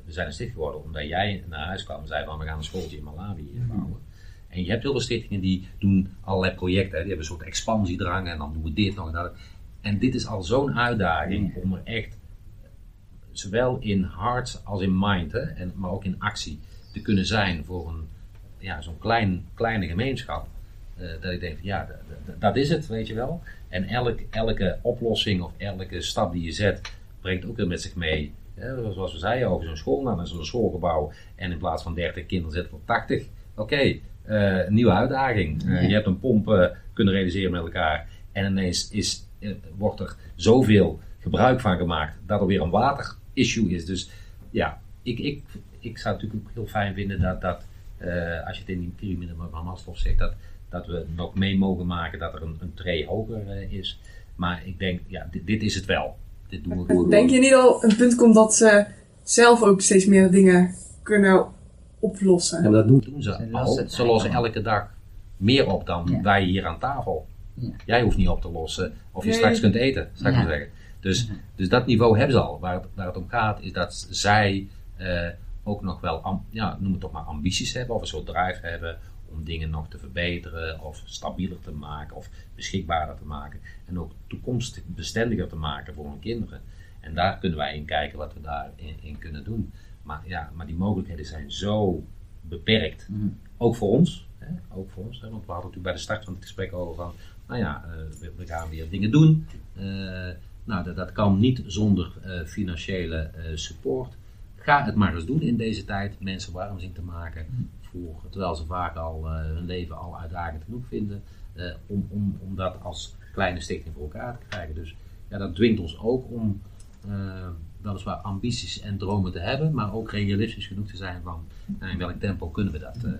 we zijn een stichting geworden omdat jij naar huis kwam en zei van we gaan een schooltje in Malawi eh, bouwen. En je hebt heel veel stichtingen die doen allerlei projecten. hè. Die hebben een soort expansiedrang en dan doen we dit nog en dat. En dit is al zo'n uitdaging om er echt, zowel in hart als in mind, hè, en, maar ook in actie, te kunnen zijn voor een, ja, zo'n klein, kleine gemeenschap. Eh, dat ik denk van ja, dat is het, weet je wel. En elk, elke oplossing of elke stap die je zet, brengt ook weer met zich mee. Hè, zoals we zeiden over zo'n school, nou, dan is er een schoolgebouw en in plaats van 30 kinderen zitten er 80. Oké, eh, nieuwe uitdaging. Eh, Ja. Je hebt een pomp eh, kunnen realiseren met elkaar en ineens is, wordt er zoveel gebruik van gemaakt dat er weer een waterissue is. Dus ja, ik, ik, ik zou het natuurlijk ook heel fijn vinden dat, dat als je het in die piramide van Maslow zegt, dat, dat we nog mee mogen maken dat er een, een tree hoger is. Maar ik denk, ja, dit, dit is het wel. Dit doen we gewoon. Denk je niet al een punt komt dat ze zelf ook steeds meer dingen kunnen oplossen? Ja, maar dat doen, doen ze Ze al. het Ze lossen elke dag meer op dan Ja. wij hier aan tafel. Ja. Jij hoeft niet op te lossen of je Nee. straks kunt eten, zou ik Ja. maar zeggen. Dus, dus dat niveau hebben ze al. Waar het, waar het om gaat is dat zij eh, ook nog wel, am- ja, noem het toch maar ambities hebben of een soort drive hebben om dingen nog te verbeteren of stabieler te maken of beschikbaarder te maken. En ook toekomstig bestendiger te maken voor hun kinderen. En daar kunnen wij in kijken wat we daarin in kunnen doen. Maar, ja, maar die mogelijkheden zijn zo beperkt. Mhm. Ook voor ons. Hè? Ook voor ons hè? Want we hadden natuurlijk bij de start van het gesprek over van, nou ja, eh, we, gaan weer dingen doen. Eh, nou, dat, dat kan niet zonder eh, financiële support. Ga het maar eens doen in deze tijd. Mensen warm zien te maken. Terwijl ze vaak al eh, hun leven al uitdagend genoeg vinden. eh, om, om, om dat als kleine stichting voor elkaar te krijgen. Dus ja, dat dwingt ons ook om eh, weliswaar ambities en dromen te hebben. Maar ook realistisch genoeg te zijn van nou, in welk tempo kunnen we dat doen.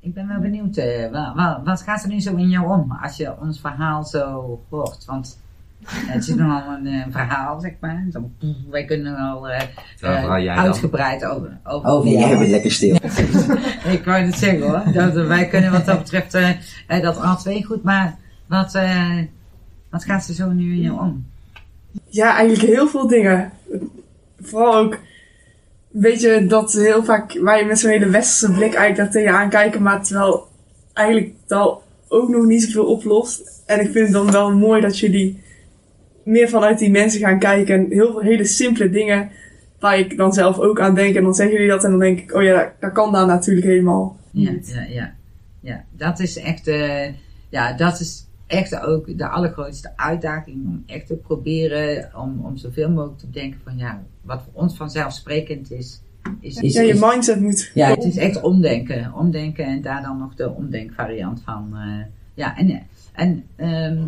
Ik ben wel benieuwd, eh, wa- wa- wat gaat er nu zo in jou om als je ons verhaal zo hoort? Want het is nogal een eh, verhaal, zeg maar. Zo, pff, wij kunnen al eh, eh, jij dan. uitgebreid over, over Oh, jou. jij bent lekker stil. Ik wou het zeggen hoor. Dat, wij kunnen wat dat betreft dat al twee goed, maar wat, eh, wat gaat er zo nu in jou om? Ja, eigenlijk heel veel dingen. Vooral ook, weet je, dat heel vaak wij met zo'n hele westerse blik eigenlijk daar tegenaan kijken, maar terwijl eigenlijk dat ook nog niet zoveel oplost. En ik vind het dan wel mooi dat jullie meer vanuit die mensen gaan kijken en heel veel hele simpele dingen waar ik dan zelf ook aan denk. En dan zeggen jullie dat en dan denk ik, oh ja, dat, dat kan daar natuurlijk helemaal Ja, niet. ja, ja. ja dat is echt, eh, ja, dat is echt ook de allergrootste uitdaging om echt te proberen om, om zoveel mogelijk te denken van ja, wat voor ons vanzelfsprekend is. is, is, Ja, je is- mindset moet. ja, het is echt omdenken. Omdenken en daar dan nog de omdenkvariant van. eh, ja, en, en ehm,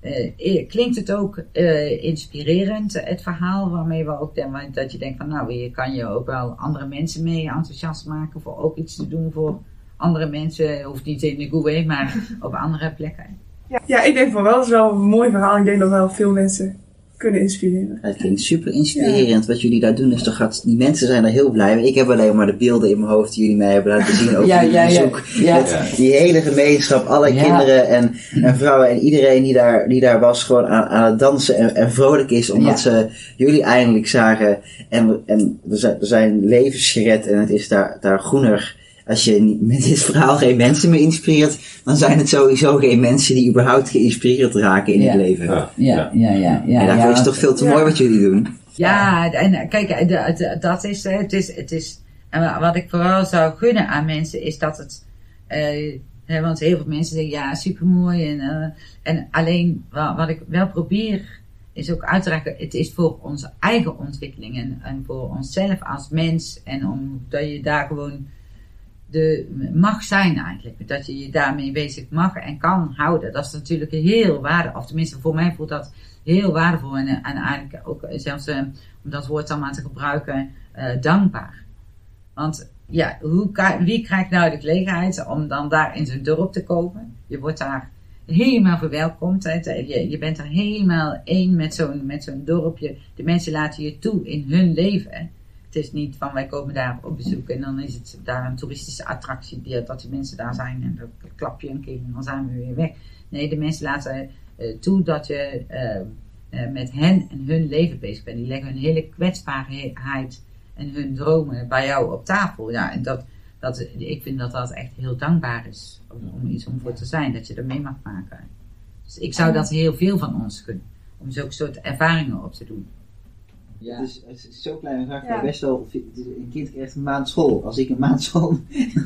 eh, eh, klinkt het ook eh, inspirerend, het verhaal, waarmee we ook denken, dat je denkt van nou, je kan je ook wel andere mensen mee enthousiast maken voor ook iets te doen voor andere mensen. Hoeft niet in de Gouwe, maar op andere plekken. Ja, ja, ik denk van wel, het is wel een mooi verhaal. Ik denk dat wel veel mensen kunnen inspireren. Het klinkt super inspirerend wat jullie daar doen. Dus toch gaat, die mensen zijn er heel blij mee. Ik heb alleen maar de beelden in mijn hoofd die jullie mij hebben laten zien over Ja, die ja, ja. bezoek. Ja. Met die hele gemeenschap, alle Ja. kinderen en, en vrouwen en iedereen die daar, die daar was gewoon aan, aan het dansen en, en vrolijk is. Omdat ze jullie eindelijk zagen. En, we- en er, zijn, er zijn levens gered en het is daar, daar groener. Als je niet- met dit verhaal geen mensen meer inspireert, dan zijn het sowieso geen mensen die überhaupt geïnspireerd raken in Ja. het leven. Ja. Ja, ja, ja. ja, en daarvoor is het toch veel te Ja. mooi wat jullie doen. Ja, en eh, kijk, eh, de- dat is, eh, het is, het is, en wa- wat ik vooral zou gunnen aan mensen is dat het, eh, hè, want heel veel mensen zeggen ja, supermooi en, eh, en alleen wa- wat ik wel probeer is ook uit te raken, het is voor onze eigen ontwikkeling en, en voor onszelf als mens en omdat je daar gewoon de, mag zijn eigenlijk. Dat je je daarmee bezig mag en kan houden. Dat is natuurlijk heel waardevol. Of tenminste, voor mij voelt dat heel waardevol. En, en eigenlijk ook eh, zelfs, eh, om dat woord dan maar te gebruiken, eh, dankbaar. Want ja, hoe, wie krijgt nou de gelegenheid om dan daar in zo'n dorp te komen? Je wordt daar helemaal verwelkomd. Je, je bent er helemaal één met zo'n met zo'n dorpje. De mensen laten je toe in hun leven. Het is niet van wij komen daar op bezoek en dan is het daar een toeristische attractie die, dat die mensen daar zijn en dan klap je een keer en dan zijn we weer weg. Nee, de mensen laten eh, toe dat je eh, eh, met hen en hun leven bezig bent. Die leggen hun hele kwetsbaarheid en hun dromen bij jou op tafel. Ja, en dat, dat, ik vind dat dat echt heel dankbaar is om, om iets om voor te zijn, dat je er mee mag maken. Dus ik zou dat heel veel van ons gunnen, om zulke soort ervaringen op te doen. Ja. Dus het is zo klein bedrag, Ja. maar best wel. Een kind krijgt een maand school. Als ik een maand school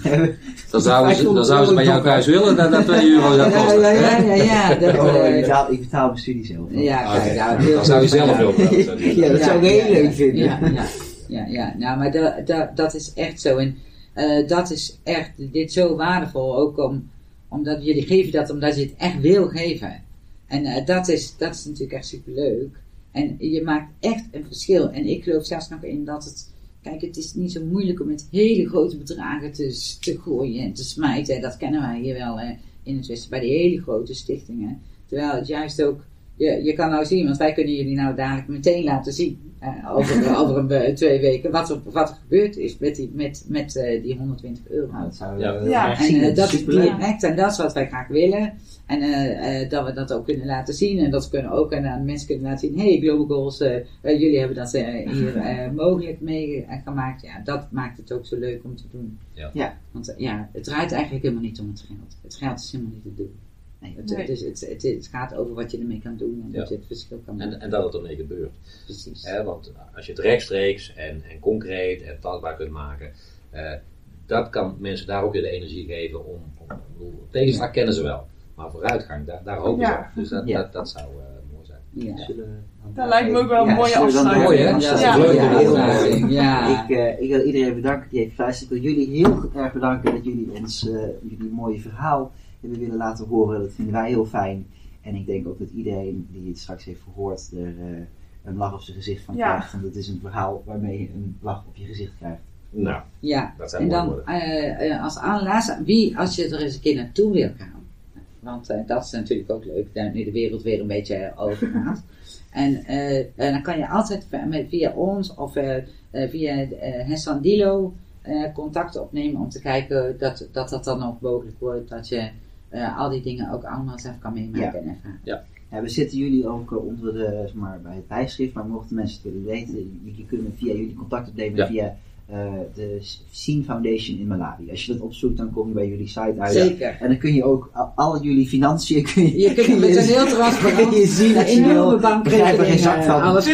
heb. Dan zouden ze, dan zouden ze bij jou thuis willen dat dat 2 euro zou Ja, kosten. ja, ja, ja, ja, dat, Oh, eh, ik, betaal, ik betaal mijn studie zelf. ja, Oké, kijk, nou, dan zou je zelf heel veel. Ja, dat zou ik heel leuk vinden. Ja, ja, ja, ja. nou, maar dat, dat, dat is echt zo. En eh, dat is echt, dit zo waardevol ook om, omdat jullie geven dat omdat je het echt wil geven. En eh, dat, is, dat is natuurlijk echt superleuk. En je maakt echt een verschil. En ik geloof zelfs nog in dat het, kijk, het is niet zo moeilijk om met hele grote bedragen te, te gooien en te smijten. Dat kennen wij hier wel eh, in het Westen, bij die hele grote stichtingen. Terwijl het juist ook je, je kan nou zien, want wij kunnen jullie nou dadelijk meteen laten zien, eh, over, over een, eh, twee weken, wat er, wat er gebeurd is met die, met, met, eh, die 120 euro. Nou, dat zou Ja. Ja. En dat is direct, en dat is wat wij graag willen. En dat we dat ook kunnen laten zien. En dat we kunnen ook aan aan mensen kunnen laten zien. hey, Global Goals, jullie hebben dat hier mogelijk meegemaakt. Ja, dat maakt het ook zo leuk om te doen. Ja. Ja. Want ja, het draait eigenlijk helemaal niet om het geld. Het geld is helemaal niet het doel. Nee, het, Nee. Het, is, het, het, het gaat over wat je ermee kan doen. En Ja. dat je het verschil kan maken. En, en dat het ermee gebeurt. Precies. Hè, want als je het rechtstreeks en, en concreet en tastbaar kunt maken, eh, dat kan mensen daar ook weer de energie geven om. om ik bedoel, tegenslag kennen ze wel, maar vooruitgang, daar, daar hopen ze Ja. op. Dus dat, Ja. dat, dat zou eh, mooi zijn. Ja. Zullen we- Dat lijkt me ook wel een Ja, mooie afsluiting. Mooi, hè? Ja, Ja, leuk. Ik, eh, ik wil iedereen bedanken die heeft geluisterd. Ik wil jullie heel erg bedanken dat jullie ons eh, jullie mooie verhaal hebben willen laten horen. Dat vinden wij heel fijn. En ik denk ook dat iedereen die het straks heeft gehoord er eh, een lach op zijn gezicht van Ja. krijgt. Want het is een verhaal waarmee je een lach op je gezicht krijgt. Nou, Ja, dat zijn en dan eh, eh, als allerlaatste, wie als je er eens een keer naartoe wil gaan. Want eh, dat is natuurlijk ook leuk, daar nu de wereld weer een beetje eh, overgaat. en eh, eh, dan kan je altijd met, via ons of via Hessandilo eh, contact opnemen om te kijken dat, dat dat dan ook mogelijk wordt. Dat je eh, al die dingen ook allemaal zelf kan meemaken en ervaren. Ja, we zetten jullie ook eh, onder de, zeg maar, bij het bijschrift, maar mochten mensen het willen weten, jullie kunnen via jullie contact opnemen Ja. via eh, de Scene Foundation in Malawi. Als je dat opzoekt, dan kom je bij jullie site uit. Zeker. En dan kun je ook al, al jullie financiën kun je, Je kunt met een heel transparant, kun je zien je wil. er geen zak bankrekening, van. eh, alles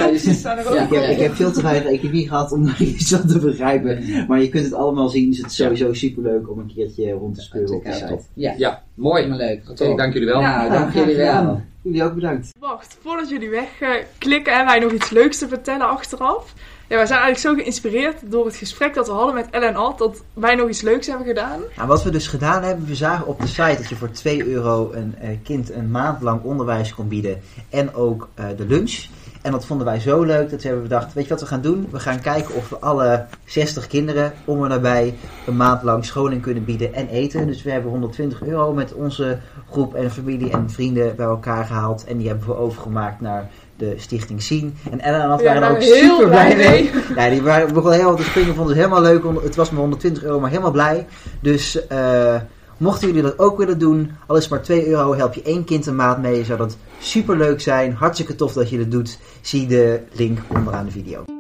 er ook Ja. Ik heb, op. ik heb veel te weinig economie gehad om daar iets van te begrijpen. Maar je kunt het allemaal zien. Dus het is sowieso superleuk om een keertje rond te speuren op de site. Ja, Ja, mooi. helemaal leuk. Oké, dank jullie wel. Nou, dank jullie wel. Jullie ook bedankt. Wacht, voordat jullie wegklikken, hebben wij nog iets leuks te vertellen achteraf. Ja, wij zijn eigenlijk zo geïnspireerd door het gesprek dat we hadden met Ellen en Alt, dat wij nog iets leuks hebben gedaan. Nou, wat we dus gedaan hebben, we zagen op de site dat je voor 2 euro een eh, kind een maand lang onderwijs kon bieden. En ook eh, de lunch. En dat vonden wij zo leuk dat we hebben bedacht, weet je wat we gaan doen? We gaan kijken of we alle 60 kinderen om en nabij een maand lang scholing kunnen bieden en eten. Dus we hebben 120 euro met onze groep en familie en vrienden bij elkaar gehaald. En die hebben we overgemaakt naar de stichting Zien. En Ellen en Ad waren daar ook super blij mee. Ja, die waren begonnen helemaal te springen, vonden ze helemaal leuk. Het was maar 120 euro, maar helemaal blij. Dus eh, mochten jullie dat ook willen doen, al is het maar 2 euro, help je één kind een maand mee. Zou dat super leuk zijn. Hartstikke tof dat je dat doet. Zie de link onderaan de video.